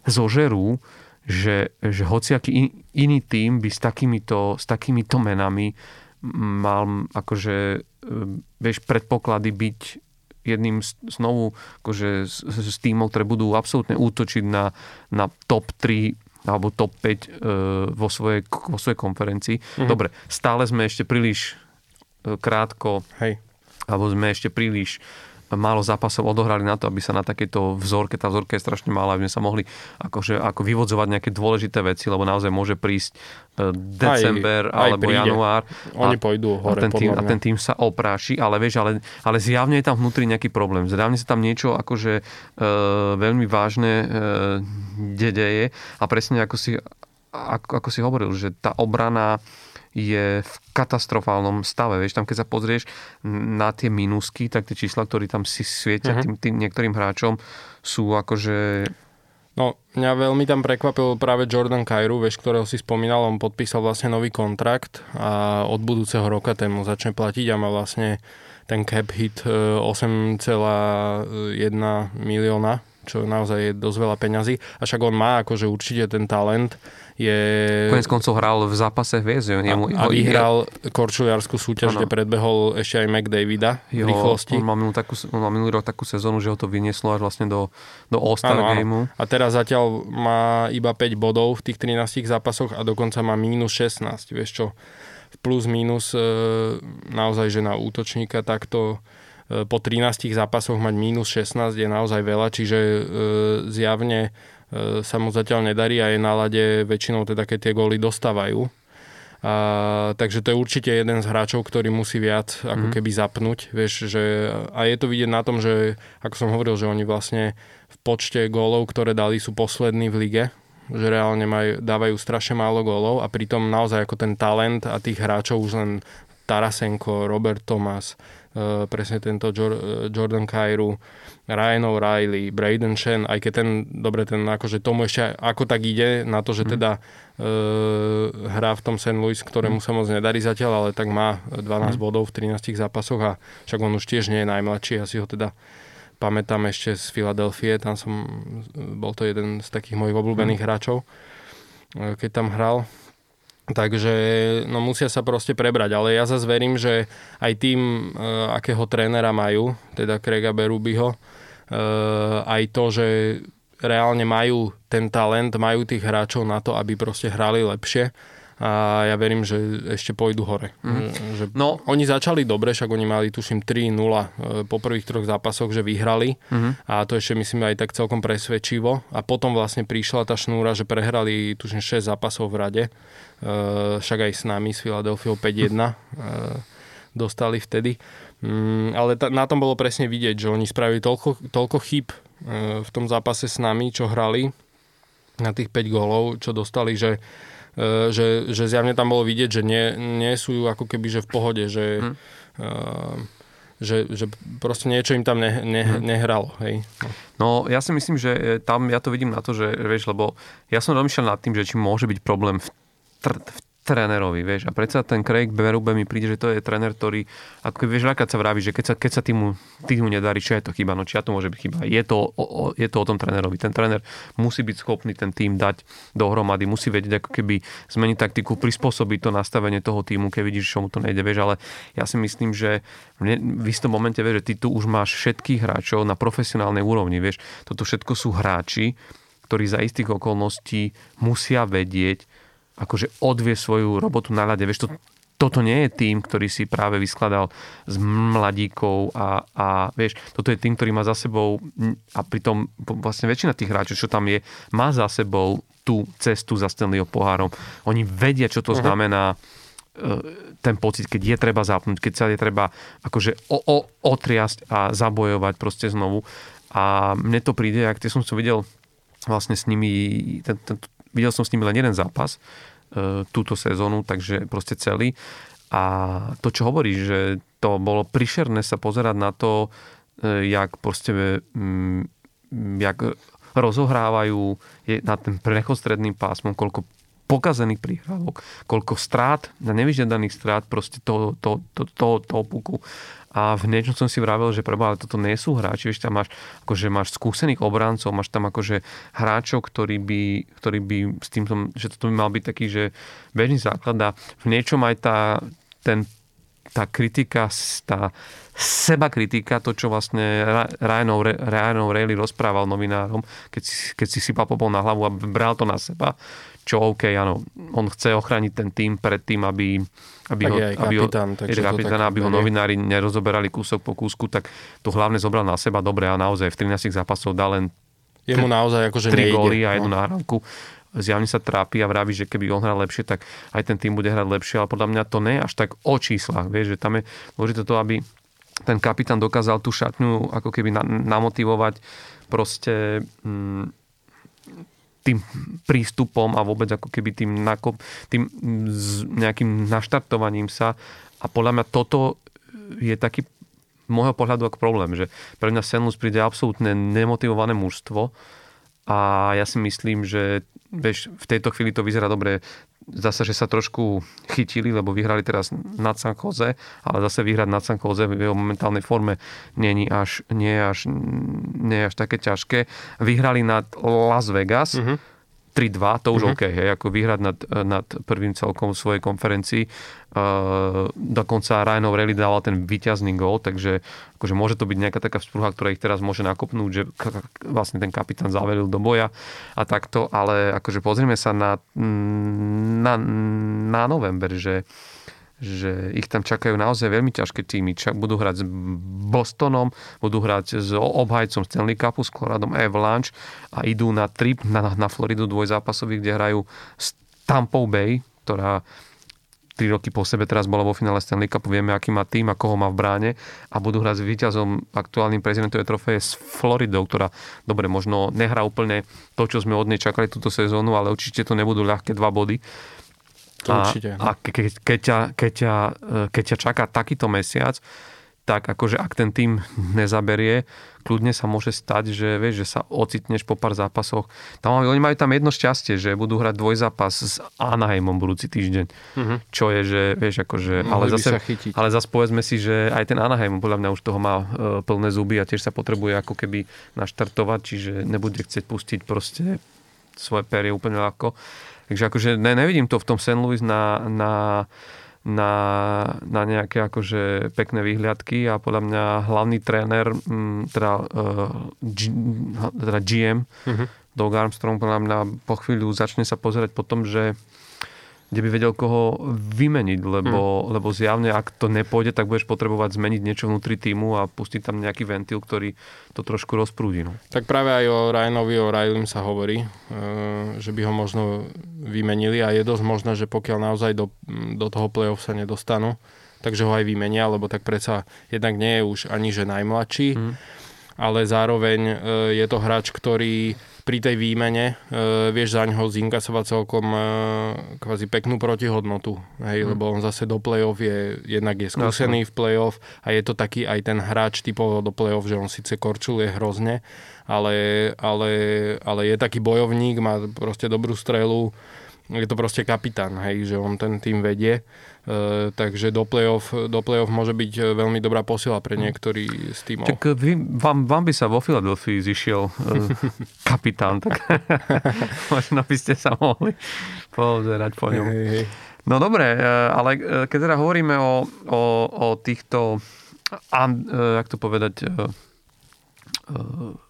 zožerú, že, že hociaký in, iný tým by s takýmito, s takýmito menami mal akože, e, vieš, predpoklady byť jedným znovu akože z, z týmov, ktoré budú absolútne útočiť na, na top 3 alebo top 5 e, vo, svojej, vo svojej konferencii. Mm-hmm. Dobre, stále sme ešte príliš e, krátko, Hej. alebo sme ešte príliš málo zápasov odohrali na to, aby sa na takejto vzorke, tá vzorka je strašne malá, aby sme sa mohli akože, ako vyvodzovať nejaké dôležité veci, lebo naozaj môže prísť e, december aj, alebo aj január. Oni a, pôjdu hore, a ten, tým, a ten tým sa opráši, ale vieš, ale, ale zjavne je tam vnútri nejaký problém. Zjavne sa tam niečo akože e, veľmi vážne e, deje a presne ako si, ako, ako si hovoril, že tá obrana je v katastrofálnom stave. Vieš, tam keď sa pozrieš na tie minusky, tak tie čísla, ktoré tam si svietia uh-huh. tým, tým niektorým hráčom, sú akože... No, mňa veľmi tam prekvapil práve Jordan Kairu, vieš, ktorého si spomínal, on podpísal vlastne nový kontrakt a od budúceho roka ten mu začne platiť a má vlastne ten cap hit 8,1 e, milióna, čo naozaj je dosť veľa peňazí. A však on má akože určite ten talent je... Konec koncov hral v zápase hviezd. A, a vyhral korčuliarskú súťaž, ano. kde predbehol ešte aj McDavida v rýchlosti. On mal, minulý, takú, on mal minulý rok takú sezónu, že ho to vynieslo až vlastne do, do All-Star gameu. A teraz zatiaľ má iba 5 bodov v tých 13 zápasoch a dokonca má minus 16. Vieš čo, plus minus e, naozaj, že na útočníka takto po 13 zápasoch mať minus 16 je naozaj veľa, čiže e, zjavne E, sa mu zatiaľ nedarí a je na lade väčšinou teda keď tie góly dostávajú. A, takže to je určite jeden z hráčov, ktorý musí viac ako mm. keby zapnúť. Vieš, že, a je to vidieť na tom, že ako som hovoril, že oni vlastne v počte gólov, ktoré dali, sú poslední v lige. že reálne maj, dávajú strašne málo gólov a pritom naozaj ako ten talent a tých hráčov už len Tarasenko, Robert Thomas, presne tento Jordan Kairu, Ryan O'Reilly, Braden Shen, aj keď ten, dobre, ten akože tomu ešte ako tak ide na to, že mm. teda e, hrá v tom St. Louis, ktorému mm. sa moc nedarí zatiaľ, ale tak má 12 mm. bodov v 13 zápasoch a však on už tiež nie je najmladší, ja si ho teda pamätám ešte z Filadelfie, tam som, bol to jeden z takých mojich obľúbených mm. hráčov, keď tam hral. Takže no, musia sa proste prebrať, ale ja zase verím, že aj tým, e, akého trénera majú, teda Craiga Berubyho, Eh, aj to, že reálne majú ten talent, majú tých hráčov na to, aby proste hrali lepšie a ja verím, že ešte pôjdu hore. Mm. Že no. Oni začali dobre, však oni mali tuším 3-0 eh, po prvých troch zápasoch, že vyhrali mm. a to ešte myslím aj tak celkom presvedčivo a potom vlastne prišla tá šnúra, že prehrali tuším 6 zápasov v rade, uh, však aj s nami, s Philadelphia 5-1 uh, dostali vtedy. Mm, ale na tom bolo presne vidieť, že oni spravili toľko, toľko chyb e, v tom zápase s nami, čo hrali na tých 5 gólov, čo dostali, že, e, že, že zjavne tam bolo vidieť, že nie, nie sú ako keby že v pohode, že, hmm. e, že, že proste niečo im tam ne, ne, hmm. nehralo. Hej. No. no ja si myslím, že tam ja to vidím na to, že vieš, lebo ja som rozmýšľal nad tým, že či môže byť problém v, tr- v trénerovi, vieš. A predsa ten Craig Berube mi príde, že to je tréner, ktorý, ako vieš, sa vraví, že keď sa, keď sa týmu, týmu nedarí, čo je to chyba, no či to môže byť chyba. Je to, o, o, je to o tom trénerovi. Ten tréner musí byť schopný ten tým dať dohromady, musí vedieť ako keby zmeniť taktiku, prispôsobiť to nastavenie toho týmu, keď vidíš, čo mu to nejde, vieš, ale ja si myslím, že v istom momente, vieš, že ty tu už máš všetkých hráčov na profesionálnej úrovni, vieš. Toto všetko sú hráči, ktorí za istých okolností musia vedieť, akože odvie svoju robotu na ľade. Vieš, to, toto nie je tým, ktorý si práve vyskladal z mladíkov a, a vieš, toto je tým, ktorý má za sebou a pritom vlastne väčšina tých hráčov, čo tam je, má za sebou tú cestu za Stanleyho pohárom. Oni vedia, čo to uh-huh. znamená e, ten pocit, keď je treba zapnúť, keď sa je treba akože o, o, otriasť a zabojovať proste znovu. A mne to príde, ak som som videl vlastne s nimi, ten, ten, videl som s nimi len jeden zápas, E, túto sezónu, takže proste celý. A to, čo hovorí, že to bolo prišerné sa pozerať na to, e, jak proste mm, jak rozohrávajú na ten prechod stredným pásmom, koľko pokazených príhrávok, koľko strát, nevyžiadaných strát proste toho, to, to, to, to, puku. A v niečom som si vravel, že preba, ale toto nie sú hráči, vieš, tam máš, akože máš skúsených obrancov, máš tam akože hráčov, ktorí by, ktorí by s tým, že toto by mal byť taký, že bežný základ. A v niečom aj tá, ten, tá kritika, tá seba kritika, to, čo vlastne Ryan O'Reilly rozprával novinárom, keď si, keď si sypal popol na hlavu a bral to na seba, čo OK, áno, on chce ochrániť ten tým pred tým, aby, aby ho, aj aby kapitán, ho, kapitán, aby ho novinári nerozoberali kúsok po kúsku, tak to hlavne zobral na seba dobre a naozaj v 13 zápasov dá len Jemu naozaj akože 3 góly a jednu no. náhrávku. Zjavne sa trápi a vraví, že keby on hral lepšie, tak aj ten tým bude hrať lepšie, ale podľa mňa to nie je až tak o číslach. Vieš, že tam je dôležité to, aby ten kapitán dokázal tú šatňu ako keby namotivovať proste mm, tým prístupom a vôbec ako keby tým, nakop, tým nejakým naštartovaním sa. A podľa mňa toto je taký môjho pohľadu ako problém, že pre mňa Senlus príde absolútne nemotivované mužstvo a ja si myslím, že vieš, v tejto chvíli to vyzerá dobre zase, že sa trošku chytili, lebo vyhrali teraz nad San Jose, ale zase vyhrať nad San Jose v jeho momentálnej forme nie je až, nie až, nie až také ťažké. Vyhrali nad Las Vegas, uh-huh 3-2, to už uh-huh. OK, hej, ako vyhrať nad, nad prvým celkom svojej konferencii. Uh, dokonca Ryan O'Reilly dával ten výťazný gól, takže akože môže to byť nejaká taká vzprúha, ktorá ich teraz môže nakopnúť, že k- vlastne ten kapitán zaveril do boja a takto, ale akože pozrieme sa na, na, na november, že že ich tam čakajú naozaj veľmi ťažké týmy. Čak budú hrať s Bostonom, budú hrať s obhajcom Stanley Cupu, s Coloradom Avalanche a idú na trip na, na Floridu dvojzápasový, kde hrajú s Tampa Bay, ktorá 3 roky po sebe teraz bola vo finále Stanley Cup, vieme, aký má tým a koho má v bráne a budú hrať s víťazom aktuálnym prezidentovej trofeje s Floridou, ktorá, dobre, možno nehrá úplne to, čo sme od nej čakali túto sezónu, ale určite to nebudú ľahké dva body. To a, určite. a ke, ke, keď, ťa, keď, ťa, keď ťa čaká takýto mesiac, tak akože ak ten tým nezaberie, kľudne sa môže stať, že vieš, že sa ocitneš po pár zápasoch. Tam, oni majú tam jedno šťastie, že budú hrať dvojzápas s Anaheimom budúci týždeň. Uh-huh. Čo je, že vieš, akože... ale zase, ale zase povedzme si, že aj ten Anaheim podľa mňa už toho má e, plné zuby a tiež sa potrebuje ako keby naštartovať, čiže nebude chcieť pustiť proste svoje perie úplne ľahko. Takže akože ne, nevidím to v tom St. Louis na, na na, na nejaké akože pekné výhľadky a podľa mňa hlavný tréner, mm, teda, uh, G, teda GM, uh-huh. Doug Armstrong, podľa mňa po chvíľu začne sa pozerať po tom, že kde by vedel koho vymeniť, lebo, hmm. lebo zjavne, ak to nepôjde, tak budeš potrebovať zmeniť niečo vnútri týmu a pustiť tam nejaký ventil, ktorý to trošku rozprúdi. No. Tak práve aj o Ryanovi, o Rylem sa hovorí, e, že by ho možno vymenili a je dosť možné, že pokiaľ naozaj do, do toho play-off sa nedostanú, takže ho aj vymenia, lebo tak predsa jednak nie je už ani že najmladší, hmm. ale zároveň e, je to hráč, ktorý pri tej výmene e, vieš za ňoho zinkasovať celkom e, kvázi peknú protihodnotu, hej, mm. lebo on zase do play-off je, jednak je skúsený v play-off a je to taký aj ten hráč typovo do play-off, že on síce korčuluje hrozne, ale, ale, ale je taký bojovník, má proste dobrú strelu, je to proste kapitán, hej, že on ten tým vedie. E, takže do play-off, do play-off môže byť e, veľmi dobrá posila pre niektorý z týmov. Tak vy, vám, vám by sa vo Filadelfii zišiel [LAUGHS] kapitán, tak [LAUGHS] možno by ste sa mohli pozerať po ňom. Hej, hej. No dobre, ale keď teda hovoríme o, o, o týchto, an, jak to povedať,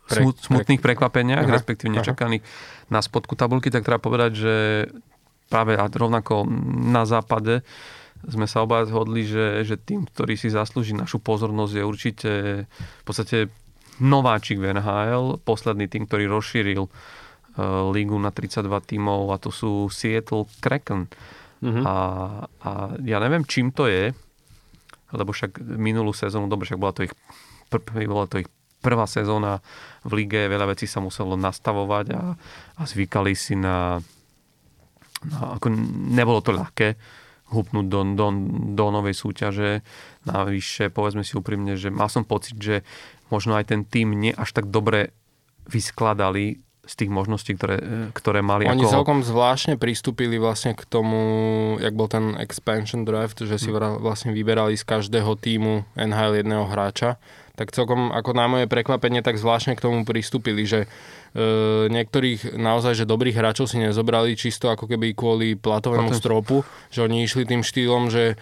smut, smutných prekvapeniach, aha, respektíve nečakaných aha. na spodku tabulky, tak treba povedať, že práve a rovnako na západe sme sa oba zhodli, že, že tým, ktorý si zaslúži našu pozornosť, je určite v podstate nováčik v NHL, posledný tým, ktorý rozšíril uh, lígu na 32 tímov a to sú Seattle Kraken. Uh-huh. A, a ja neviem, čím to je, lebo však minulú sezónu, dobre, však bola to ich, pr- bola to ich prvá sezóna v lige, veľa vecí sa muselo nastavovať a, a zvykali si na No, ako nebolo to ľahké hupnúť do, do, do novej súťaže. Navyše, povedzme si úprimne, že mal som pocit, že možno aj ten tým nie až tak dobre vyskladali z tých možností, ktoré, ktoré mali. Oni ako... celkom zvláštne pristúpili vlastne k tomu, jak bol ten expansion draft, že si hm. vlastne vyberali z každého týmu NHL jedného hráča tak celkom ako na moje prekvapenie tak zvláštne k tomu pristúpili, že e, niektorých naozaj že dobrých hráčov si nezobrali čisto ako keby kvôli platovému stropu, že oni išli tým štýlom, že e,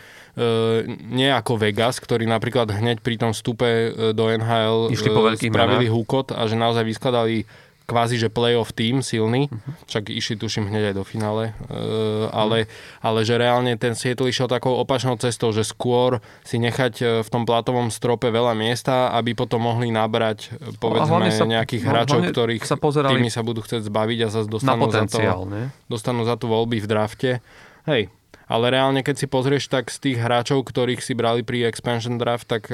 nie ako Vegas, ktorý napríklad hneď pri tom vstupe e, do NHL išli po e, spravili húkot a že naozaj vyskladali kvázi, že playoff tým silný, uh-huh. však išli tuším hneď aj do finále, uh, ale, uh-huh. ale že reálne ten Seattle išiel takou opačnou cestou, že skôr si nechať e, v tom platovom strope veľa miesta, aby potom mohli nabrať e, povedzme sa, nejakých no, hráčov, ktorých sa pozerali tými sa budú chcieť zbaviť a zase dostanú, za to, dostanú za to voľby v drafte. Hej, ale reálne, keď si pozrieš, tak z tých hráčov, ktorých si brali pri expansion draft, tak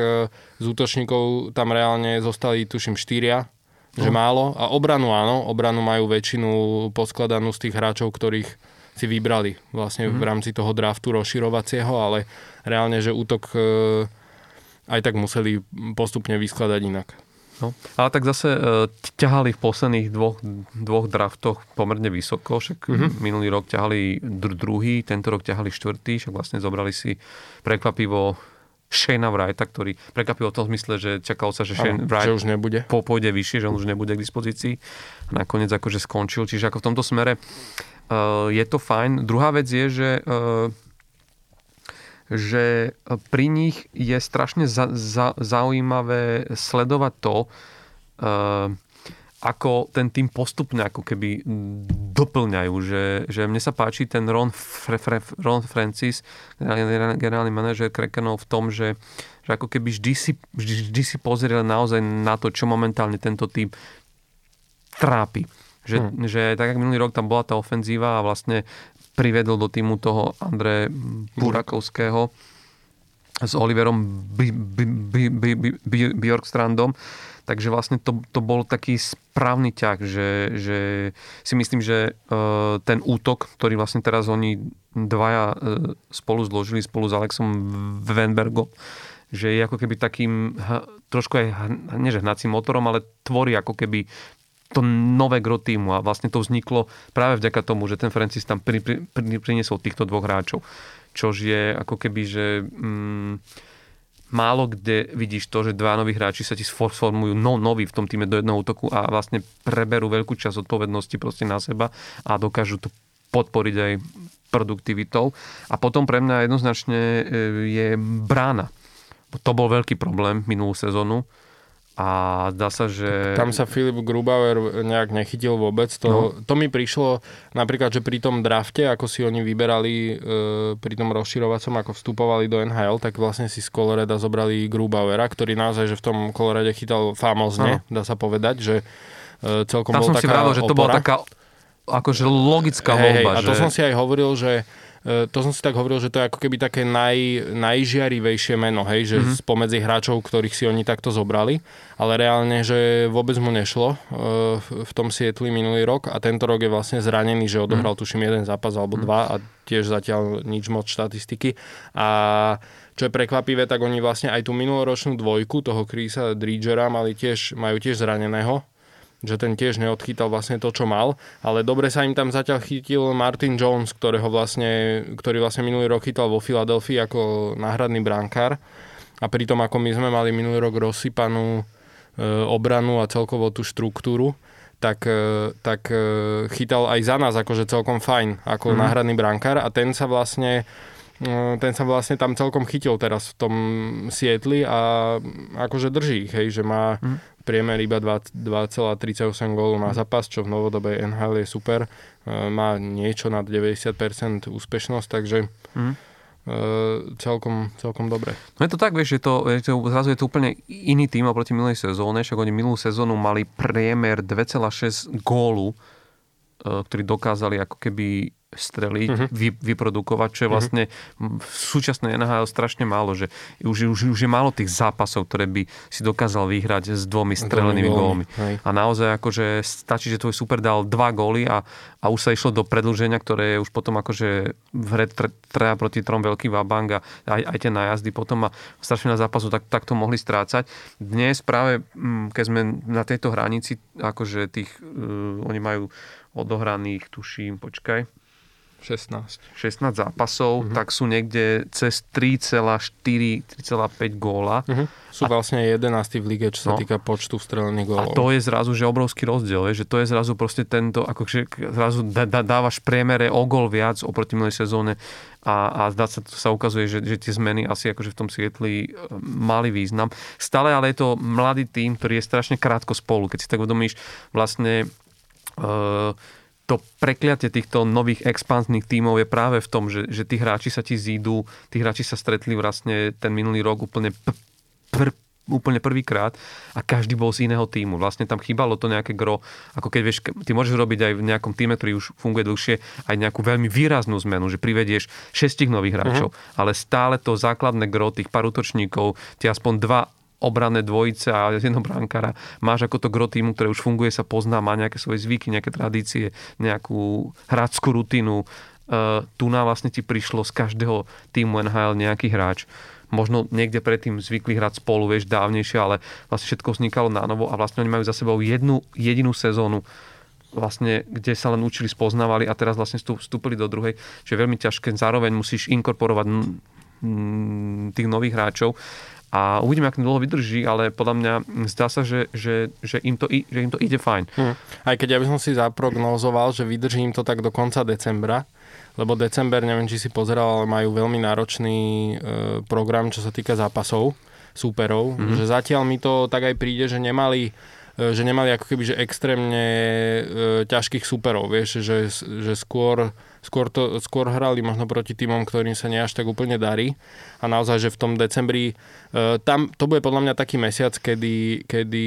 z útočníkov tam reálne zostali, tuším, štyria že no. málo. A obranu áno, obranu majú väčšinu poskladanú z tých hráčov, ktorých si vybrali vlastne mm-hmm. v mhm. rámci toho draftu rozširovacieho, ale reálne, že útok e, aj tak museli postupne vyskladať inak. No, ale tak zase e, ťahali v posledných dvoch, dvoch draftoch pomerne vysoko, však mm-hmm. minulý rok ťahali dr- druhý, tento rok ťahali štvrtý, však vlastne zobrali si prekvapivo Shane Wrighta, ktorý prekvapil v tom zmysle, že čakalo sa, že Shane Wright že už nebude. Po, pôjde vyššie, že on už nebude k dispozícii. A nakoniec akože skončil. Čiže ako v tomto smere uh, je to fajn. Druhá vec je, že uh, že pri nich je strašne za, za, zaujímavé sledovať to, uh, ako ten tým postupne ako keby doplňajú, že, že mne sa páči ten Ron, Fre, Fre, Ron Francis, generálny, generálny manažer Krakenov v tom, že, že ako keby vždy si, vždy, vždy si pozrel naozaj na to, čo momentálne tento tým trápi. Že, hmm. že tak, ako minulý rok tam bola tá ofenzíva a vlastne privedol do týmu toho Andre Burakovského s Oliverom Bjorkstrandom. Takže vlastne to, to bol taký správny ťah, že, že si myslím, že uh, ten útok, ktorý vlastne teraz oni dvaja uh, spolu zložili spolu s Alexom Venbergom, že je ako keby takým trošku aj, nie že hnacím motorom, ale tvorí ako keby to nové gro týmu a vlastne to vzniklo práve vďaka tomu, že ten Francis tam pri, pri, pri, priniesol týchto dvoch hráčov. Čož je ako keby, že mm, málo kde vidíš to, že dva noví hráči sa ti sformujú no, noví v tom týme do jedného útoku a vlastne preberú veľkú časť odpovednosti proste na seba a dokážu to podporiť aj produktivitou. A potom pre mňa jednoznačne e, je brána. To bol veľký problém minulú sezónu a zdá sa, že... Tam sa Filip Grubauer nejak nechytil vôbec. To, no. to mi prišlo napríklad, že pri tom drafte, ako si oni vyberali e, pri tom rozširovacom, ako vstupovali do NHL, tak vlastne si z Coloreda zobrali Grubauera, ktorý naozaj, že v tom Colorade chytal famozne, no. dá sa povedať, že e, celkom Tam bol som taká si vravil, že to bola taká akože logická hey, voľba. Hey, a to som si aj hovoril, že to som si tak hovoril, že to je ako keby také naj, najžiarivejšie meno, hej, že mm-hmm. spomedzi hráčov, ktorých si oni takto zobrali, ale reálne, že vôbec mu nešlo e, v tom Sietli minulý rok a tento rok je vlastne zranený, že odohral mm-hmm. tuším jeden zápas alebo mm-hmm. dva a tiež zatiaľ nič moc štatistiky a čo je prekvapivé, tak oni vlastne aj tú minuloročnú dvojku toho Krisa Dridgera mali tiež, majú tiež zraneného, že ten tiež neodchytal vlastne to, čo mal, ale dobre sa im tam zatiaľ chytil Martin Jones, ktorého vlastne, ktorý vlastne minulý rok chytal vo Filadelfii ako náhradný brankár a pritom ako my sme mali minulý rok rozsypanú e, obranu a celkovo tú štruktúru, tak, e, tak e, chytal aj za nás akože celkom fajn ako mm. náhradný brankár a ten sa vlastne ten sa vlastne tam celkom chytil teraz v tom Sietli a akože drží ich, hej, že má, mm priemer iba 2,38 gólu na zápas, čo v novodobej NHL je super. E, má niečo nad 90% úspešnosť, takže mm. celkom, celkom dobre. No je to tak, vieš, že to, je to, zrazu je to úplne iný tým oproti minulej sezóne, však oni minulú sezónu mali priemer 2,6 gólu, ktorí dokázali ako keby streliť, uh-huh. vy, vyprodukovať, čo je mhm. vlastne uh-huh. v súčasnej NHL strašne málo, že už, už, už je málo tých zápasov, ktoré by si dokázal vyhrať s dvomi strelenými gólmi. A naozaj akože stačí, že tvoj super dal dva góly a, a už sa išlo do predlženia, ktoré je už potom akože v hre treba proti trom veľký vabang a aj, aj tie najazdy potom a strašne na zápasu tak, tak to mohli strácať. Dnes práve, mm, keď sme na tejto hranici, akože tých, uh, oni majú odohraných, tuším, počkaj, 16. 16 zápasov, uh-huh. tak sú niekde cez 3,4-3,5 góla. Uh-huh. Sú a, vlastne 11 v lige, čo sa no, týka počtu strelených gólov. A to je zrazu, že obrovský rozdiel, je, že to je zrazu proste tento, ako že zrazu dá, dávaš priemere o gól viac oproti minulej sezóne a, a zdá sa, sa ukazuje, že, že tie zmeny asi akože v tom Sietli e, mali význam. Stále ale je to mladý tým, ktorý je strašne krátko spolu. Keď si tak uvedomíš, vlastne uh, to prekliatie týchto nových expansných tímov je práve v tom, že, že tí hráči sa ti zídu, tí hráči sa stretli vlastne ten minulý rok úplne p- pr- úplne prvýkrát a každý bol z iného týmu. Vlastne tam chýbalo to nejaké gro, ako keď vieš, ty môžeš robiť aj v nejakom týme, ktorý už funguje dlhšie, aj nejakú veľmi výraznú zmenu, že privedieš šestich nových hráčov, uh-huh. ale stále to základné gro tých parutočníkov, tie aspoň dva obranné dvojice a jedno brankára. Máš ako to gro týmu, ktoré už funguje, sa pozná, má nejaké svoje zvyky, nejaké tradície, nejakú hráčskú rutinu. Uh, tu na vlastne ti prišlo z každého týmu NHL nejaký hráč. Možno niekde predtým zvykli hrať spolu, vieš, dávnejšie, ale vlastne všetko vznikalo na novo a vlastne oni majú za sebou jednu jedinú sezónu, vlastne, kde sa len učili, spoznávali a teraz vlastne vstúpili do druhej, čo je veľmi ťažké. Zároveň musíš inkorporovať tých nových hráčov a uvidíme, ako dlho vydrží, ale podľa mňa zdá sa, že, že, že, im, to, že im to ide fajn. Hmm. Aj keď ja by som si zaprognozoval, že vydrží im to tak do konca decembra, lebo december, neviem, či si pozeral, ale majú veľmi náročný e, program, čo sa týka zápasov, súperov, mm-hmm. že zatiaľ mi to tak aj príde, že nemali e, že nemali ako keby že extrémne e, ťažkých superov, vieš, že, že skôr skôr, to, skôr hrali možno proti týmom, ktorým sa nie až tak úplne darí a naozaj, že v tom decembri uh, tam to bude podľa mňa taký mesiac, kedy, kedy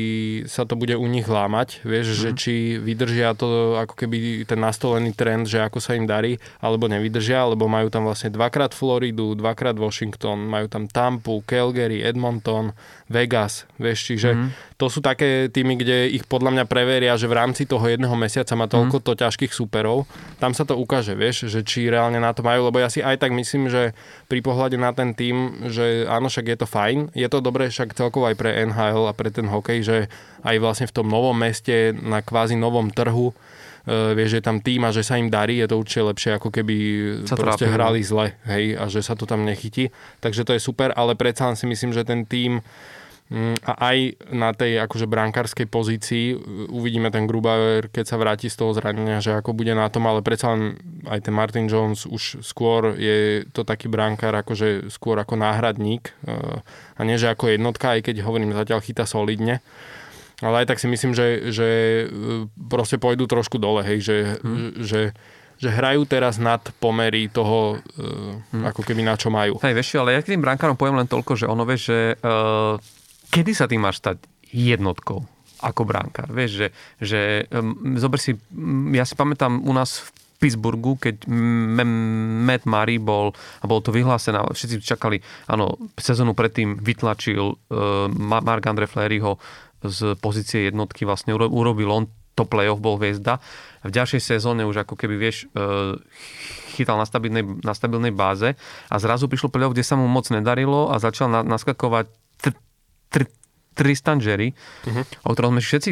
sa to bude u nich lámať, vieš, mm. že mhm. či vydržia to ako keby ten nastolený trend, že ako sa im darí, alebo nevydržia, lebo majú tam vlastne dvakrát Floridu, dvakrát Washington, majú tam Tampu, Calgary, Edmonton, Vegas, vieš, čiže mm. To sú také týmy, kde ich podľa mňa preveria, že v rámci toho jedného mesiaca má toľko mm. to ťažkých superov, tam sa to ukáže, vieš, že či reálne na to majú, lebo ja si aj tak myslím, že pri pohľade na ten tým, že áno, však je to fajn, je to dobré však celkovo aj pre NHL a pre ten hokej, že aj vlastne v tom novom meste, na kvázi novom trhu, uh, vieš, že tam tým a že sa im darí, je to určite lepšie, ako keby sa proste trápil. hrali zle, hej, a že sa to tam nechytí. Takže to je super, ale predsa si myslím, že ten tým a aj na tej akože brankárskej pozícii uvidíme ten Grubauer, keď sa vráti z toho zranenia, že ako bude na tom, ale predsa len aj ten Martin Jones už skôr je to taký brankár akože skôr ako náhradník e, a nie že ako jednotka, aj keď hovorím zatiaľ chyta solidne. Ale aj tak si myslím, že, že e, proste pôjdu trošku dole, hej, že, hmm. že že hrajú teraz nad pomery toho, hmm. ako keby na čo majú. Hej, vieš, ale ja k tým brankárom poviem len toľko, že ono vie, že uh, kedy sa ty máš stať jednotkou ako bránkár? Vieš, že, že um, zober si, ja si pamätám u nás v Pittsburghu, keď Matt Murray bol, a bolo to vyhlásené, všetci čakali, áno, sezónu predtým vytlačil uh, Mark Andre Fleryho z pozície jednotky, vlastne urobil on to playoff, bol hviezda. V ďalšej sezóne už ako keby, vieš, uh, chytal na stabilnej, na stabilnej báze a zrazu prišlo playoff, kde sa mu moc nedarilo a začal na, naskakovať Tr- Tristan Jerry, uh-huh. o ktorom sme všetci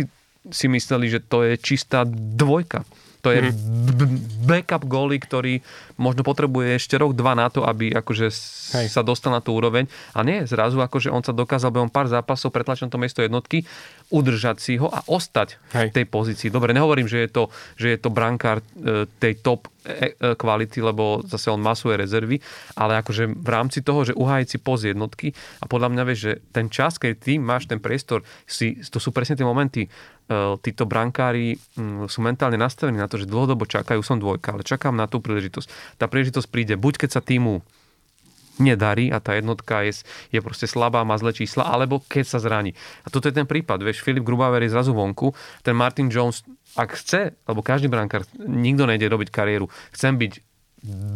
si mysleli, že to je čistá dvojka. To je mm-hmm. backup goalie, ktorý možno potrebuje ešte rok, dva na to, aby akože Hej. sa dostal na tú úroveň. A nie, zrazu akože on sa dokázal behom pár zápasov pretlačiť to miesto jednotky, udržať si ho a ostať Hej. v tej pozícii. Dobre, nehovorím, že je to, že je to brankár e, tej top e, e, kvality, lebo zase on má svoje rezervy, ale akože v rámci toho, že uhájiť si poz jednotky a podľa mňa vieš, že ten čas, keď ty máš ten priestor, si, to sú presne tie momenty, títo brankári mm, sú mentálne nastavení na to, že dlhodobo čakajú, som dvojka, ale čakám na tú príležitosť. Tá príležitosť príde buď keď sa týmu nedarí a tá jednotka je, je proste slabá, má zlé čísla, alebo keď sa zraní. A toto je ten prípad, vieš, Filip Grubauer je zrazu vonku, ten Martin Jones, ak chce, lebo každý brankár, nikto nejde robiť kariéru, chcem byť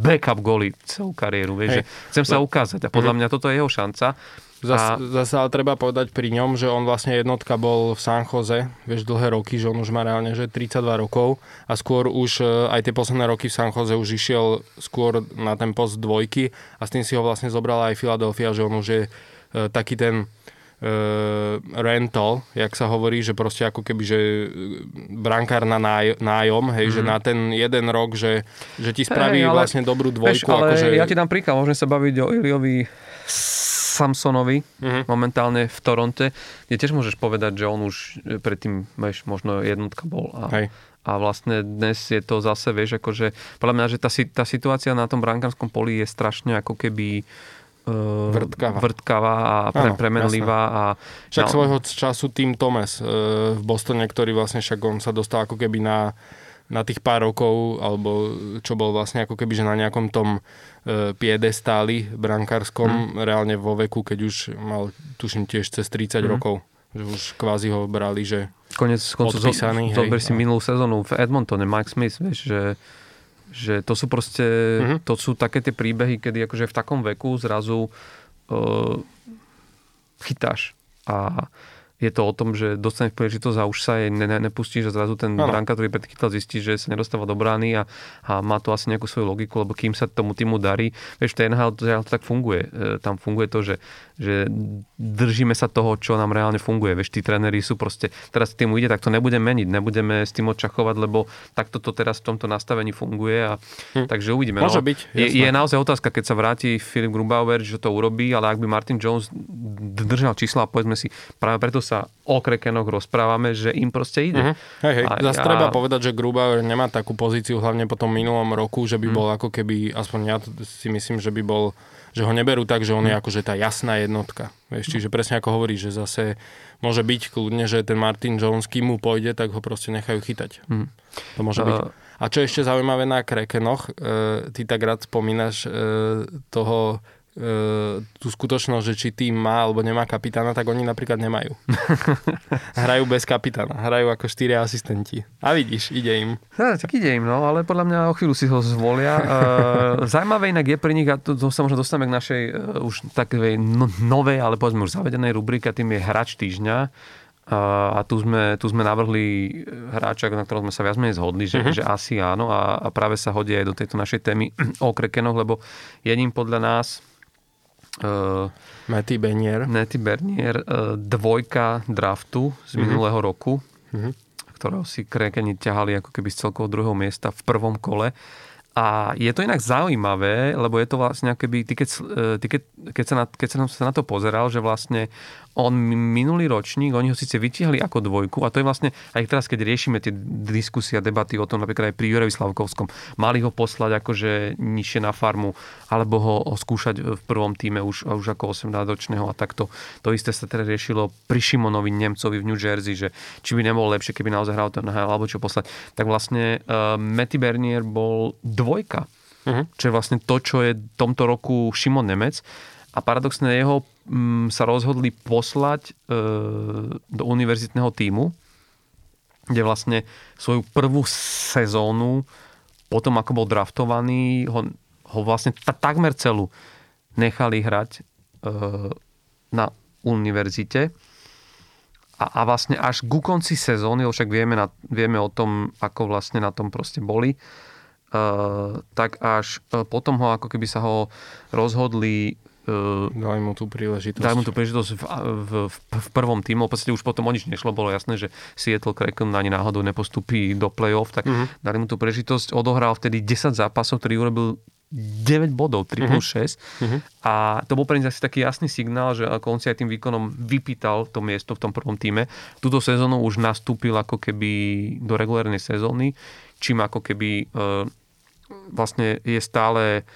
backup goly celú kariéru, vieš, že chcem sa ukázať a podľa mhm. mňa toto je jeho šanca Zas, a... Zase ale treba povedať pri ňom, že on vlastne jednotka bol v San Jose, vieš, dlhé roky, že on už má reálne že 32 rokov a skôr už e, aj tie posledné roky v San Jose už išiel skôr na ten post dvojky a s tým si ho vlastne zobrala aj Philadelphia, že on už je uh, taký ten uh, rental, jak sa hovorí, že proste ako keby, že brankár na náj, nájom, hej, mm. že mhm. na ten jeden rok, že, že ti spraví hey, ale, vlastne dobrú dvojku. Vieš, ale akože... ja ti dám príklad, môžeme sa baviť o Iliovi Samsonovi uh-huh. momentálne v Toronte, kde tiež môžeš povedať, že on už predtým, vieš, možno jednotka bol. A, Hej. a vlastne dnes je to zase, vieš, akože podľa mňa, že tá, tá situácia na tom brankárskom poli je strašne ako keby uh, vrtkavá. vrtkavá a pre, premenlivá. A, však no, svojho času Tim Thomas uh, v Bostone, ktorý vlastne však on sa dostal ako keby na na tých pár rokov, alebo čo bol vlastne ako keby, že na nejakom tom e, piedestáli brankárskom, mm. reálne vo veku, keď už mal, tuším, tiež cez 30 mm. rokov, že už kvázi ho brali, že Konec koncu odpísaný. Zo, zober si no. minulú sezónu v Edmontone, Mike Smith, vieš, že, že to sú proste, mm-hmm. to sú také tie príbehy, kedy akože v takom veku zrazu uh, chytáš a je to o tom, že dostaneš príležitosť a už sa jej ne, ne, nepustíš a zrazu ten ano. bránka, ktorý predchytal, zistí, že sa nedostáva do brány a, a má to asi nejakú svoju logiku, lebo kým sa tomu týmu darí, vieš, to NHL to, to tak funguje. E, tam funguje to, že, že držíme sa toho, čo nám reálne funguje. Vieš, tí tréneri sú proste, teraz týmu ide, tak to nebudeme meniť, nebudeme s tým odčachovať, lebo takto to teraz v tomto nastavení funguje a hm. takže uvidíme. Môže no, byť. Je, je, naozaj otázka, keď sa vráti Filip Grubauer, že to urobí, ale ak by Martin Jones držal čísla, povedzme si, práve preto sa o Krekenoch rozprávame, že im proste ide. Uh-huh. Hej, hej. A... treba povedať, že Grubauer nemá takú pozíciu hlavne po tom minulom roku, že by uh-huh. bol ako keby, aspoň ja si myslím, že by bol že ho neberú tak, že on je akože tá jasná jednotka. Vieš, čiže presne ako hovorí, že zase môže byť kľudne, že ten Martin Jones, kým mu pôjde, tak ho proste nechajú chytať. Hmm. To môže byť. A čo ešte zaujímavé na Krekenoch, e, ty tak rád spomínaš e, toho tú skutočnosť, že či tým má alebo nemá kapitána, tak oni napríklad nemajú. [LAUGHS] hrajú bez kapitána, hrajú ako štyria asistenti. A vidíš, ide im. Ja, tak ide im, no, ale podľa mňa o chvíľu si ho zvolia. [LAUGHS] E, zaujímavé inak je pre nich, a to, to sa možno dostaneme k našej uh, už takej no, novej, ale povedzme už zavedenej rubrike, tým je hrač týždňa. A tu sme, tu sme navrhli hráča, na ktorom sme sa viac menej zhodli, že, uh-huh. že asi áno a, a práve sa hodí aj do tejto našej témy [CLEARS THROAT] o Krekenoch, lebo jedním podľa nás Uh, Matty Bernier. Matty Bernier, uh, dvojka draftu z mm-hmm. minulého roku, mm-hmm. ktorého si Krekeni ťahali ako keby z celkovo druhého miesta v prvom kole. A je to inak zaujímavé, lebo je to vlastne akoby, ty keď, ty keď, keď, sa na, keď som sa na to pozeral, že vlastne on minulý ročník, oni ho síce vytiahli ako dvojku a to je vlastne, aj teraz, keď riešime tie diskusie a debaty o tom, napríklad aj pri Jurevi Slavkovskom, mali ho poslať akože nižšie na farmu, alebo ho, skúšať v prvom týme už, už ako 18-ročného a takto. To isté sa teda riešilo pri Šimonovi Nemcovi v New Jersey, že či by nebolo lepšie, keby naozaj hral ten alebo čo poslať. Tak vlastne uh, Matty Bernier bol dvojka, uh-huh. čo je vlastne to, čo je tomto roku Šimon Nemec a paradoxne jeho sa rozhodli poslať e, do univerzitného týmu, kde vlastne svoju prvú sezónu potom, ako bol draftovaný, ho, ho vlastne t- takmer celú nechali hrať e, na univerzite. A, a vlastne až ku konci sezóny, však vieme, na, vieme o tom, ako vlastne na tom proste boli, Uh, tak až uh, potom ho, ako keby sa ho rozhodli Uh, dali mu tú príležitosť. Dali mu tú príležitosť v, v, v, prvom týmu. V podstate už potom o nič nešlo. Bolo jasné, že Seattle Kraken ani náhodou nepostupí do play-off, tak uh-huh. dali mu tú príležitosť. Odohral vtedy 10 zápasov, ktorý urobil 9 bodov, 3 plus 6. Uh-huh. A to bol pre nich asi taký jasný signál, že ako on si aj tým výkonom vypýtal to miesto v tom prvom týme. Túto sezónu už nastúpil ako keby do regulárnej sezóny, čím ako keby e, vlastne je stále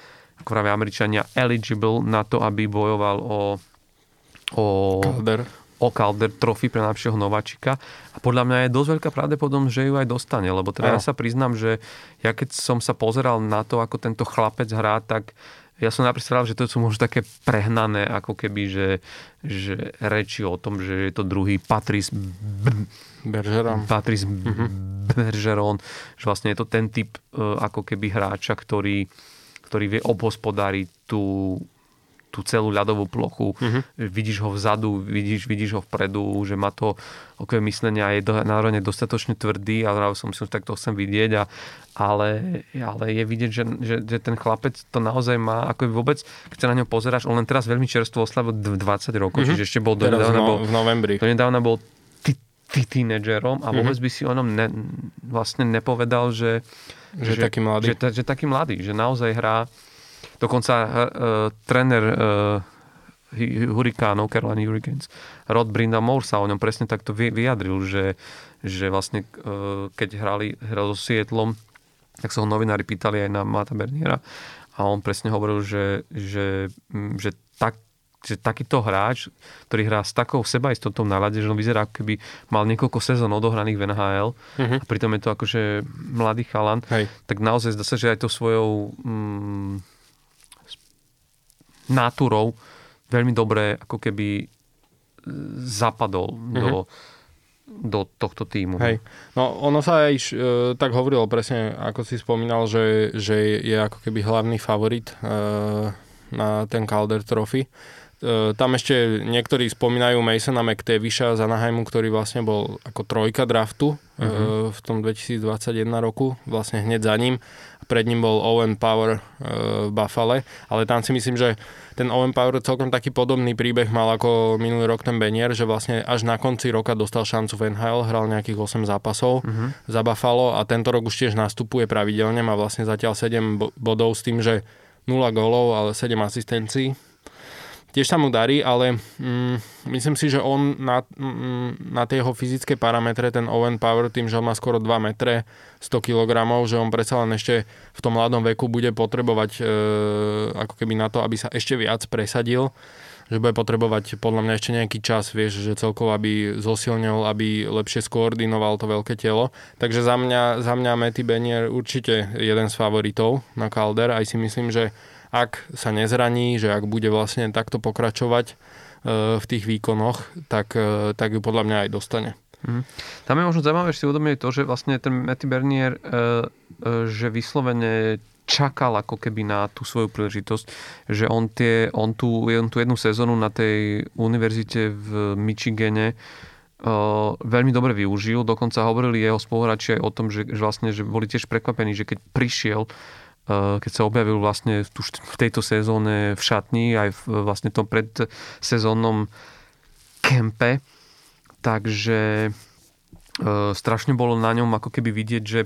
ako práve Američania, eligible na to, aby bojoval o, o Calder. o Calder trofy pre najlepšieho nováčika. A podľa mňa je dosť veľká pravdepodobnosť, že ju aj dostane. Lebo teda ja sa priznám, že ja keď som sa pozeral na to, ako tento chlapec hrá, tak ja som napríklad že to sú možno také prehnané, ako keby, že, že reči o tom, že je to druhý Patrice B- Bergeron. Patrice mm-hmm. Bergeron, že vlastne je to ten typ uh, ako keby hráča, ktorý ktorý vie obhospodáriť tú, tú celú ľadovú plochu. Uh-huh. Vidíš ho vzadu, vidíš, vidíš ho vpredu, že má to okové myslenie a je do, národne dostatočne tvrdý a som si, tak to chcem vidieť. A, ale, ale je vidieť, že, že, že ten chlapec to naozaj má, ako vôbec, keď sa na ňo pozeráš, on len teraz veľmi čerstvo oslavil 20 rokov, uh-huh. čiže ešte bol do nedávna no, bol, v novembri. Do nedávna bol ty, ty tínedžerom a vôbec uh-huh. by si o ňom ne, vlastne nepovedal, že že, že taký mladý. Že, že taký mladý, že naozaj hrá. Dokonca uh, tréner uh, Hurikánov, Carolina Hurricanes, Rod Moore sa o ňom presne takto vyjadril, že, že vlastne uh, keď hrali, hral so Sietlom, tak sa ho novinári pýtali aj na Mata Berniera a on presne hovoril, že, že, že tak, že takýto hráč, ktorý hrá s takou sebaistotou na lade, že on vyzerá ako keby mal niekoľko sezón odohraných v NHL uh-huh. Mhm. a pritom je to akože mladý chalan, Hej. tak naozaj zdá sa, že aj to svojou mm, náturou veľmi dobre ako keby zapadol uh-huh. do do tohto týmu. Hej. No ono sa aj e, tak hovorilo presne, ako si spomínal, že, že je ako keby hlavný favorit e, na ten Calder Trophy. E, tam ešte niektorí spomínajú Masona McTavisha z Anaheimu, ktorý vlastne bol ako trojka draftu uh-huh. v tom 2021 roku, vlastne hneď za ním. Pred ním bol Owen Power e, v Buffale, ale tam si myslím, že ten Owen Power celkom taký podobný príbeh mal ako minulý rok ten Benier, že vlastne až na konci roka dostal šancu v NHL, hral nejakých 8 zápasov uh-huh. za Buffalo a tento rok už tiež nastupuje pravidelne, má vlastne zatiaľ 7 bodov s tým, že 0 gólov, ale 7 asistencií tiež sa mu darí, ale mm, myslím si, že on na, mm, na tie jeho fyzické parametre, ten Owen Power, tým, že on má skoro 2 metre, 100 kg, že on predsa len ešte v tom mladom veku bude potrebovať e, ako keby na to, aby sa ešte viac presadil že bude potrebovať podľa mňa ešte nejaký čas, vieš, že celkovo aby zosilnil, aby lepšie skoordinoval to veľké telo. Takže za mňa, za mňa Matty Benier určite jeden z favoritov na Calder. Aj si myslím, že ak sa nezraní, že ak bude vlastne takto pokračovať e, v tých výkonoch, tak, e, tak ju podľa mňa aj dostane. Mm. Tam je možno zaujímavé, že si uvedomuje to, že vlastne ten Matty Bernier, e, že vyslovene čakal ako keby na tú svoju príležitosť, že on, tie, on, tú, on tú jednu sezónu na tej univerzite v Michigane uh, veľmi dobre využil. Dokonca hovorili jeho spoluhráči aj o tom, že, že, vlastne, že boli tiež prekvapení, že keď prišiel keď sa objavil vlastne v, tejto sezóne v šatni, aj v vlastne tom predsezónnom kempe, takže uh, strašne bolo na ňom ako keby vidieť, že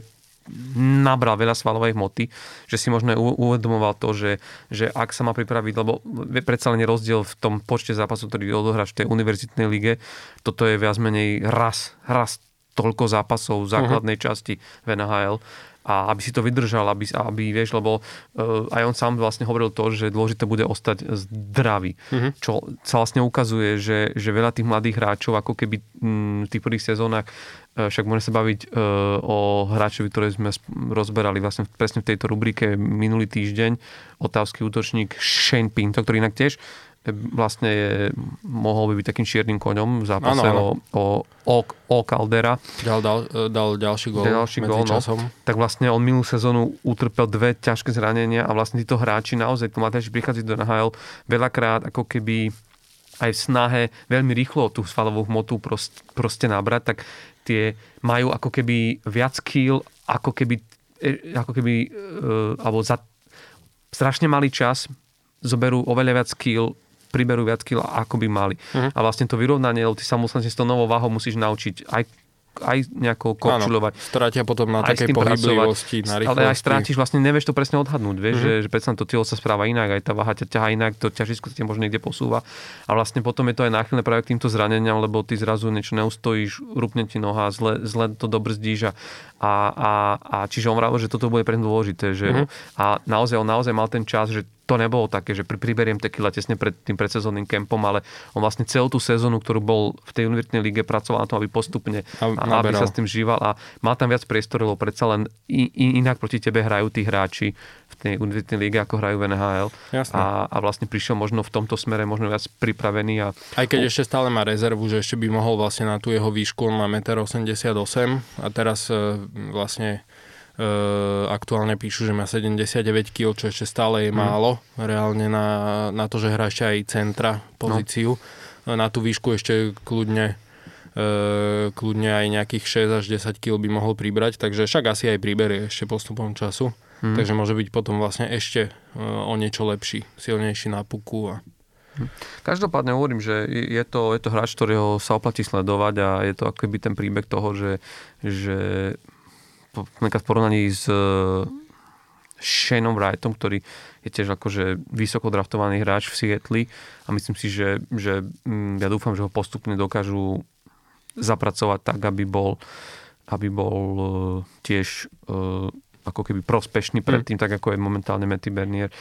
nabral veľa svalovej hmoty, že si možno uvedomoval to, že, že ak sa má pripraviť, lebo predsa len je rozdiel v tom počte zápasov, ktorý odohráš v tej univerzitnej lige, toto je viac menej raz, raz toľko zápasov v základnej uh-huh. časti v NHL a aby si to vydržal, aby, aby vieš, lebo uh, aj on sám vlastne hovoril to, že dôležité bude ostať zdravý. Uh-huh. Čo sa vlastne ukazuje, že, že veľa tých mladých hráčov, ako keby m, v tých prvých sezónach E, však môžeme sa baviť uh, o hráčovi, ktoré sme rozberali vlastne presne v tejto rubrike minulý týždeň. Otávsky útočník Shane Pinto, ktorý inak tiež vlastne je, mohol by byť takým čiernym koňom v zápase ano, ano. o, o, o Caldera. Dal, dal, dal ďalší gól ďalší gól, no. Tak vlastne on minulú sezónu utrpel dve ťažké zranenia a vlastne títo hráči naozaj, to mladí prichádzajú do NHL veľakrát ako keby aj v snahe veľmi rýchlo tú svalovú hmotu proste, proste nabrať, tak tie majú ako keby viac kýl, ako keby, e, ako keby uh, alebo za strašne malý čas zoberú oveľa viac kýl, priberú viac kýl, ako by mali. Uh-huh. A vlastne to vyrovnanie, lebo ty sa musíš s tou novou váhou musíš naučiť aj aj nejako kopčulovať. Áno, strátia potom na takej pohyblivosti, na rýchlosti. Ale aj strátiš, vlastne nevieš to presne odhadnúť, vieš, mm-hmm. že, že predsa to telo sa správa inak, aj tá váha ťa ťaha inak, to ťažisko sa možno niekde posúva. A vlastne potom je to aj náchylné práve k týmto zraneniam, lebo ty zrazu niečo neustojíš, rupne ti noha, zle, zle to dobrzdíš a, a, a, a čiže on vravil, že toto bude pre dôležité. Že, mm-hmm. A naozaj, on naozaj mal ten čas, že to nebolo také, že priberiem tequila tesne pred tým predsezónnym kempom, ale on vlastne celú tú sezónu, ktorú bol v tej univerzitnej lige, pracoval na tom, aby postupne, a, aby sa s tým žíval a mal tam viac priestoru, lebo predsa len inak proti tebe hrajú tí hráči v tej univerzitnej lige, ako hrajú v NHL. A, a vlastne prišiel možno v tomto smere možno viac pripravený. A, Aj keď o... ešte stále má rezervu, že ešte by mohol vlastne na tú jeho výšku, on má 1,88 m a teraz e, vlastne aktuálne píšu, že má 79 kg, čo ešte stále je mm. málo. Reálne na, na to, že hrá ešte aj centra pozíciu. No. Na tú výšku ešte kľudne uh, kľudne aj nejakých 6 až 10 kg by mohol pribrať, takže však asi aj priberie ešte postupom času. Mm. Takže môže byť potom vlastne ešte uh, o niečo lepší, silnejší na puku a hm. Každopádne hovorím, že je to, je to hráč, ktorého sa oplatí sledovať a je to akoby ten príbeh toho, že, že v porovnaní s e, Shaneom Wrightom, ktorý je tiež akože vysoko draftovaný hráč v Seattle a myslím si, že, že mm, ja dúfam, že ho postupne dokážu zapracovať tak, aby bol, aby bol e, tiež e, ako keby prospešný pred tým, mm. tak ako je momentálne Matty Bernier.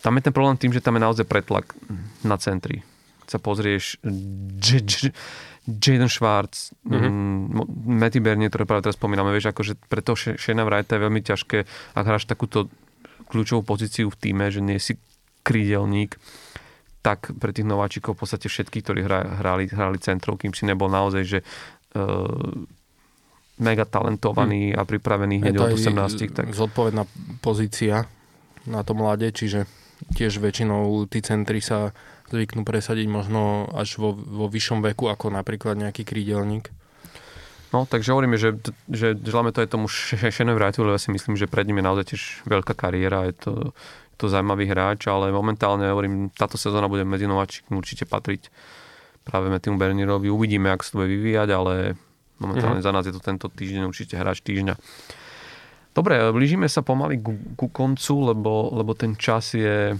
Tam je ten problém tým, že tam je naozaj pretlak na centri. Sa pozrieš, Jaden Schwartz, mm-hmm. Matty Bernier, ktoré práve teraz spomíname, vieš, akože pre toho Shane Wrighta je veľmi ťažké, ak hráš takúto kľúčovú pozíciu v týme, že nie si krídelník, tak pre tých nováčikov v podstate všetky, ktorí hrali, hrali centrov, kým si nebol naozaj, že uh, mega talentovaný hmm. a pripravený hneď od 18. Tak... Zodpovedná pozícia na to mlade, čiže tiež väčšinou tí centri sa zvyknú presadiť možno až vo, vo vyššom veku ako napríklad nejaký krídelník. No, takže hovoríme, že, že želáme to aj tomu Shane Wrightu, lebo ja si myslím, že pred ním je naozaj tiež veľká kariéra, je to, je to zaujímavý hráč, ale momentálne hovorím, táto sezóna bude medzi nováčikmi určite patriť práve Matthew Bernierovi. Uvidíme, ak sa to bude vyvíjať, ale momentálne uh-huh. za nás je to tento týždeň určite hráč týždňa. Dobre, blížime sa pomaly ku, ku koncu, lebo, lebo ten čas je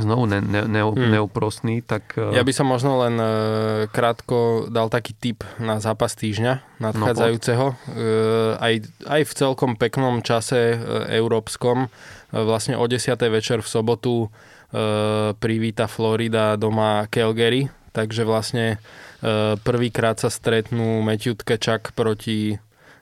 znovu ne, ne, ne, hmm. neúprostný, tak... Ja by som možno len uh, krátko dal taký tip na zápas týždňa nadchádzajúceho. No, uh, aj, aj v celkom peknom čase európskom, vlastne o 10. večer v sobotu privíta Florida doma Calgary, takže vlastne prvýkrát sa stretnú Matthew Tkečak proti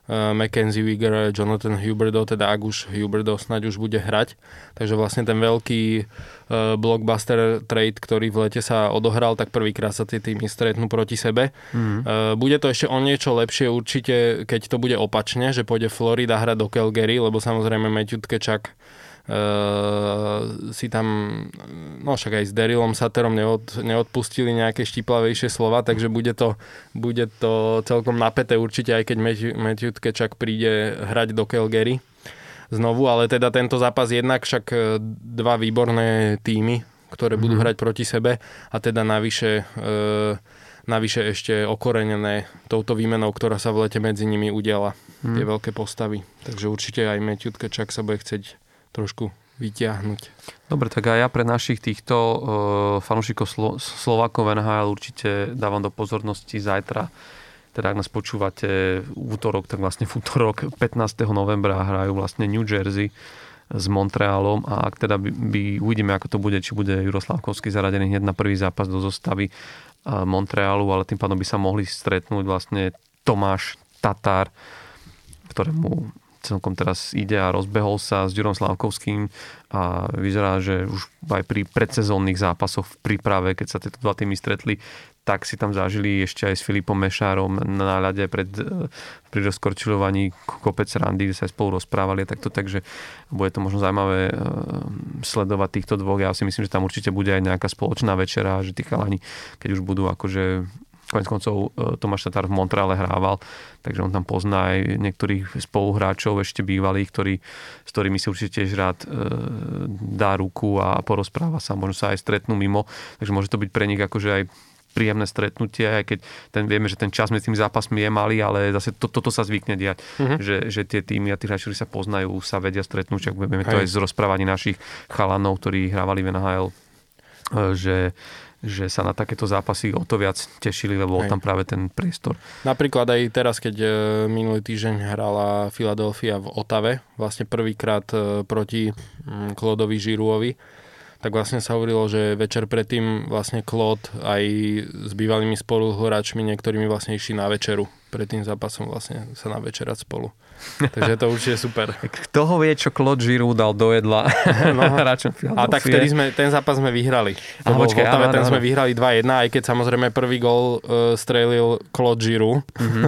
Mackenzie Wigger, Jonathan Huberdo, teda ak už Huberdo snáď už bude hrať. Takže vlastne ten veľký uh, blockbuster trade, ktorý v lete sa odohral, tak prvýkrát sa tie týmy stretnú proti sebe. Mm. Bude to ešte o niečo lepšie určite, keď to bude opačne, že pôjde Florida hrať do Calgary, lebo samozrejme Matthew Tkečak si tam, no však aj s Darylom Saterom neod, neodpustili nejaké štiplavejšie slova, takže bude to, bude to celkom napäté určite, aj keď Matthew, Matthew Tkečak príde hrať do Calgary znovu, ale teda tento zápas jednak však e, dva výborné týmy, ktoré mm-hmm. budú mhm. hrať proti sebe a teda navyše uh, navyše ešte okorenené touto výmenou, ktorá sa v lete medzi nimi udiala. Mm. Tie veľké postavy. Takže určite aj Matthew Tkečak sa bude chcieť trošku vyťahnuť. Dobre, tak aj ja pre našich týchto uh, fanúšikov Slo- Slovákov NHL určite dávam do pozornosti zajtra. Teda ak nás počúvate v útorok, tak vlastne v útorok 15. novembra hrajú vlastne New Jersey s Montrealom a ak teda by, by uvidíme, ako to bude, či bude Juroslavkovský zaradený hneď na prvý zápas do zostavy uh, Montrealu, ale tým pádom by sa mohli stretnúť vlastne Tomáš Tatár, ktorému celkom teraz ide a rozbehol sa s Ďurom Slavkovským a vyzerá, že už aj pri predsezónnych zápasoch v príprave, keď sa tieto dva týmy stretli, tak si tam zažili ešte aj s Filipom Mešárom na ľade pred, e, pri rozkorčilovaní kopec randy, kde sa aj spolu rozprávali takto, takže bude to možno zaujímavé e, sledovať týchto dvoch. Ja si myslím, že tam určite bude aj nejaká spoločná večera, že tí chalani, keď už budú akože Konec koncov e, Tomáš Tatár v Montreale hrával, takže on tam pozná aj niektorých spoluhráčov ešte bývalých, ktorí, s ktorými si určite tiež rád e, dá ruku a porozpráva sa, možno sa aj stretnú mimo, takže môže to byť pre nich akože aj príjemné stretnutie, aj keď ten, vieme, že ten čas medzi tými zápasmi je malý, ale zase to, toto sa zvykne diať, uh-huh. že, že tie týmy a tí hráči, ktorí sa poznajú, sa vedia stretnúť, čak vieme to aj z rozprávaní našich chalanov, ktorí hrávali v NHL, e, že že sa na takéto zápasy o to viac tešili, lebo bol tam práve ten priestor. Napríklad aj teraz, keď e, minulý týždeň hrala Philadelphia v Otave, vlastne prvýkrát e, proti Klodovi mm, Žiruovi, tak vlastne sa hovorilo, že večer predtým vlastne Klod aj s bývalými spoluhráčmi niektorými vlastne išli na večeru. Pred tým zápasom vlastne sa na večerať spolu. [LAUGHS] Takže to určite super. Kto ho vie, čo Claude Giroux dal do jedla [LAUGHS] no. [LAUGHS] hráčom A tak vtedy sme, ten zápas sme vyhrali. Lebo počkej, v Otave ten áno. sme vyhrali 2-1, aj keď samozrejme prvý gol uh, strelil Claude Giroux mm-hmm.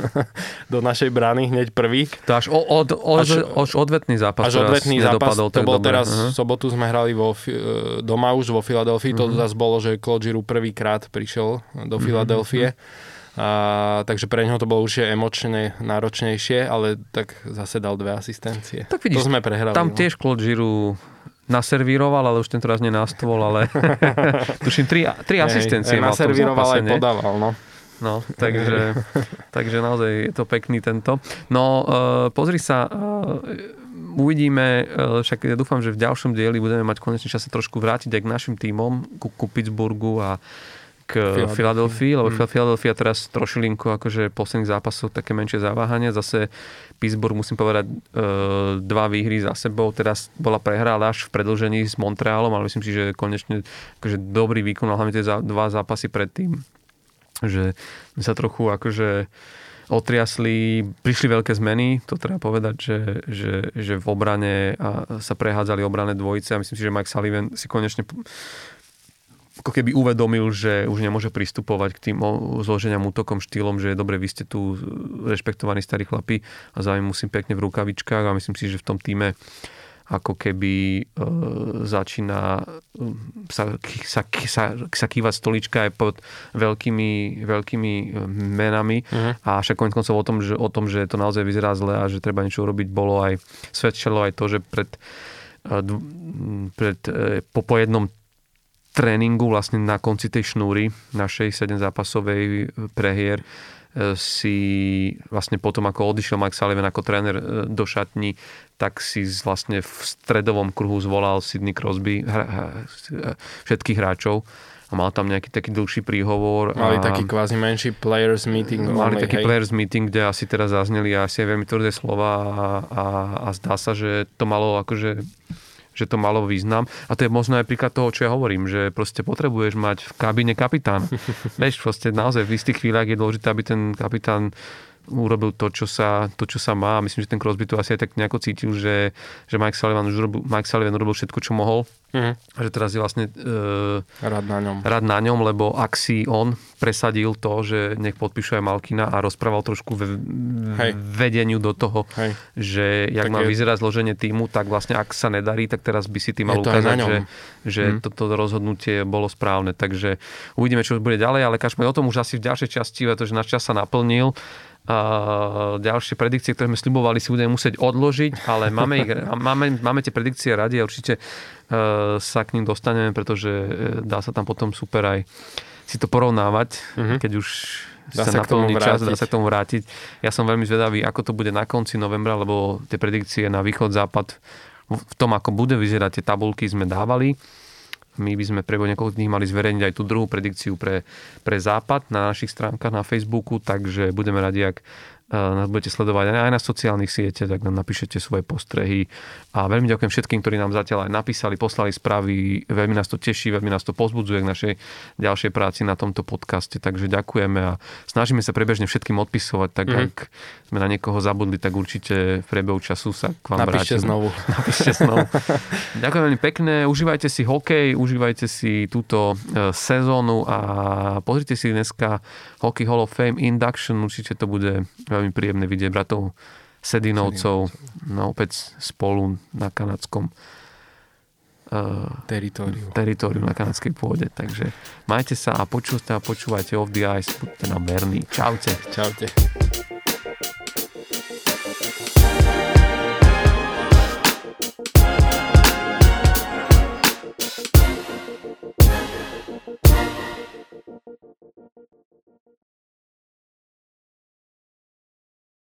do našej brány hneď prvý. To až, od, od, až, až odvetný zápas. Až odvetný zápas, to bol dobre. teraz, uh-huh. sobotu sme hrali vo, uh, doma už vo Filadelfii, uh-huh. to mhm. zase bolo, že Claude Giroux prvýkrát prišiel do Filadelfie. Uh-huh a, takže pre neho to bolo určite emočne náročnejšie, ale tak zase dal dve asistencie. Tak vidíš, to sme prehrali. Tam no. tiež Claude Giroux naservíroval, ale už tento raz nie na stôl, ale [LAUGHS] tuším tri, tri asistencie mal naservíroval aj podával, no. No, takže, [LAUGHS] takže naozaj je to pekný tento. No, uh, pozri sa, uh, uvidíme, uh, však ja dúfam, že v ďalšom dieli budeme mať konečne čas sa trošku vrátiť aj k našim týmom, ku, ku Pittsburghu a k Filadelfii, lebo mm. Philadelphia teraz trošilinku akože posledných zápasov také menšie zaváhanie. Zase Pittsburgh, musím povedať, e, dva výhry za sebou. Teraz bola prehra, ale až v predlžení s Montrealom, ale myslím si, že konečne akože dobrý výkon, hlavne tie dva zápasy predtým. Že sa trochu akože otriasli, prišli veľké zmeny, to treba povedať, že, že, že v obrane sa prehádzali obrané dvojice a myslím si, že Mike Sullivan si konečne ako keby uvedomil, že už nemôže pristupovať k tým zloženiam útokom štýlom, že je dobre, vy ste tu rešpektovaní starí chlapi a zájem musím pekne v rukavičkách a myslím si, že v tom týme ako keby e, začína e, sa, sa, sa, sa kývať stolička aj pod veľkými, veľkými e, menami uh-huh. a však konec koncov o tom, že, o tom, že to naozaj vyzerá zle a že treba niečo urobiť, bolo aj svedčilo aj to, že pred, e, pred, po, po jednom tréningu vlastne na konci tej šnúry našej 7 zápasovej prehier si vlastne potom, ako odišiel Mike Sullivan ako tréner do šatní, tak si vlastne v stredovom kruhu zvolal Sidney Crosby všetkých hráčov a mal tam nejaký taký dlhší príhovor. Mali a taký kvázi menší players meeting. Mali only, taký hej? players meeting, kde asi teraz zazneli asi veľmi tvrdé slova a, a, a zdá sa, že to malo akože že to malo význam. A to je možno aj príklad toho, čo ja hovorím, že proste potrebuješ mať v kabíne kapitán. [LAUGHS] Vieš, proste naozaj v istých chvíľach je dôležité, aby ten kapitán urobil to, čo sa, to, čo sa má. Myslím, že ten Crosby to asi aj tak nejako cítil, že, že Mike, Sullivan už urobil, Mike Sullivan urobil všetko, čo mohol. Mhm. A že teraz je vlastne e, Rád na ňom. rád na ňom, lebo ak si on presadil to, že nech podpíše aj Malkina a rozprával trošku ve, Hej. vedeniu do toho, Hej. že jak Tak má je- vyzerať zloženie týmu, tak vlastne ak sa nedarí, tak teraz by si tým mal ukázať, že, že Mhm. toto rozhodnutie bolo správne. Takže uvidíme, čo bude ďalej, ale kažme o tom už asi v ďalšej časti, pretože náš čas sa naplnil. Ďalšie predikcie, ktoré sme slibovali, si budeme musieť odložiť, ale máme, ich, [LAUGHS] máme, máme tie predikcie radi a určite uh, sa k ním dostaneme, pretože uh, dá sa tam potom super aj si to porovnávať, Mhm. keď už Dá sa sa naplní čas, dá sa k tomu vrátiť. Ja som veľmi zvedavý, ako to bude na konci novembra, lebo tie predikcie na východ, západ, v tom, ako bude vyzerať tie tabulky, sme dávali. My by sme prebo niekoľko dní mali zverejniť aj tú druhú predikciu pre, pre západ na našich stránkach na Facebooku, takže budeme radi, ak nás budete sledovať aj na sociálnych siete, tak nám napíšete svoje postrehy. A veľmi ďakujem všetkým, ktorí nám zatiaľ aj napísali, poslali správy. Veľmi nás to teší, veľmi nás to pozbudzuje k našej ďalšej práci na tomto podcaste. Takže ďakujeme a snažíme sa prebežne všetkým odpisovať, tak Mhm. ak sme na niekoho zabudli, tak určite v priebehu času sa k vám Napíšte vrátime. znovu. [LAUGHS] Napíšte znovu. Ďakujem veľmi pekne, užívajte si hokej, užívajte si túto e, sezónu a pozrite si dneska Hockey Hall of Fame Induction, určite to bude veľmi príjemné vidieť bratov Sedinovcov no, opäť spolu na kanadskom uh, Teritoriu. teritoriu na kanadskej pôde. Takže majte sa a počúvajte a počúvajte Off the Ice, buďte nám verní. Čaute. Čaute.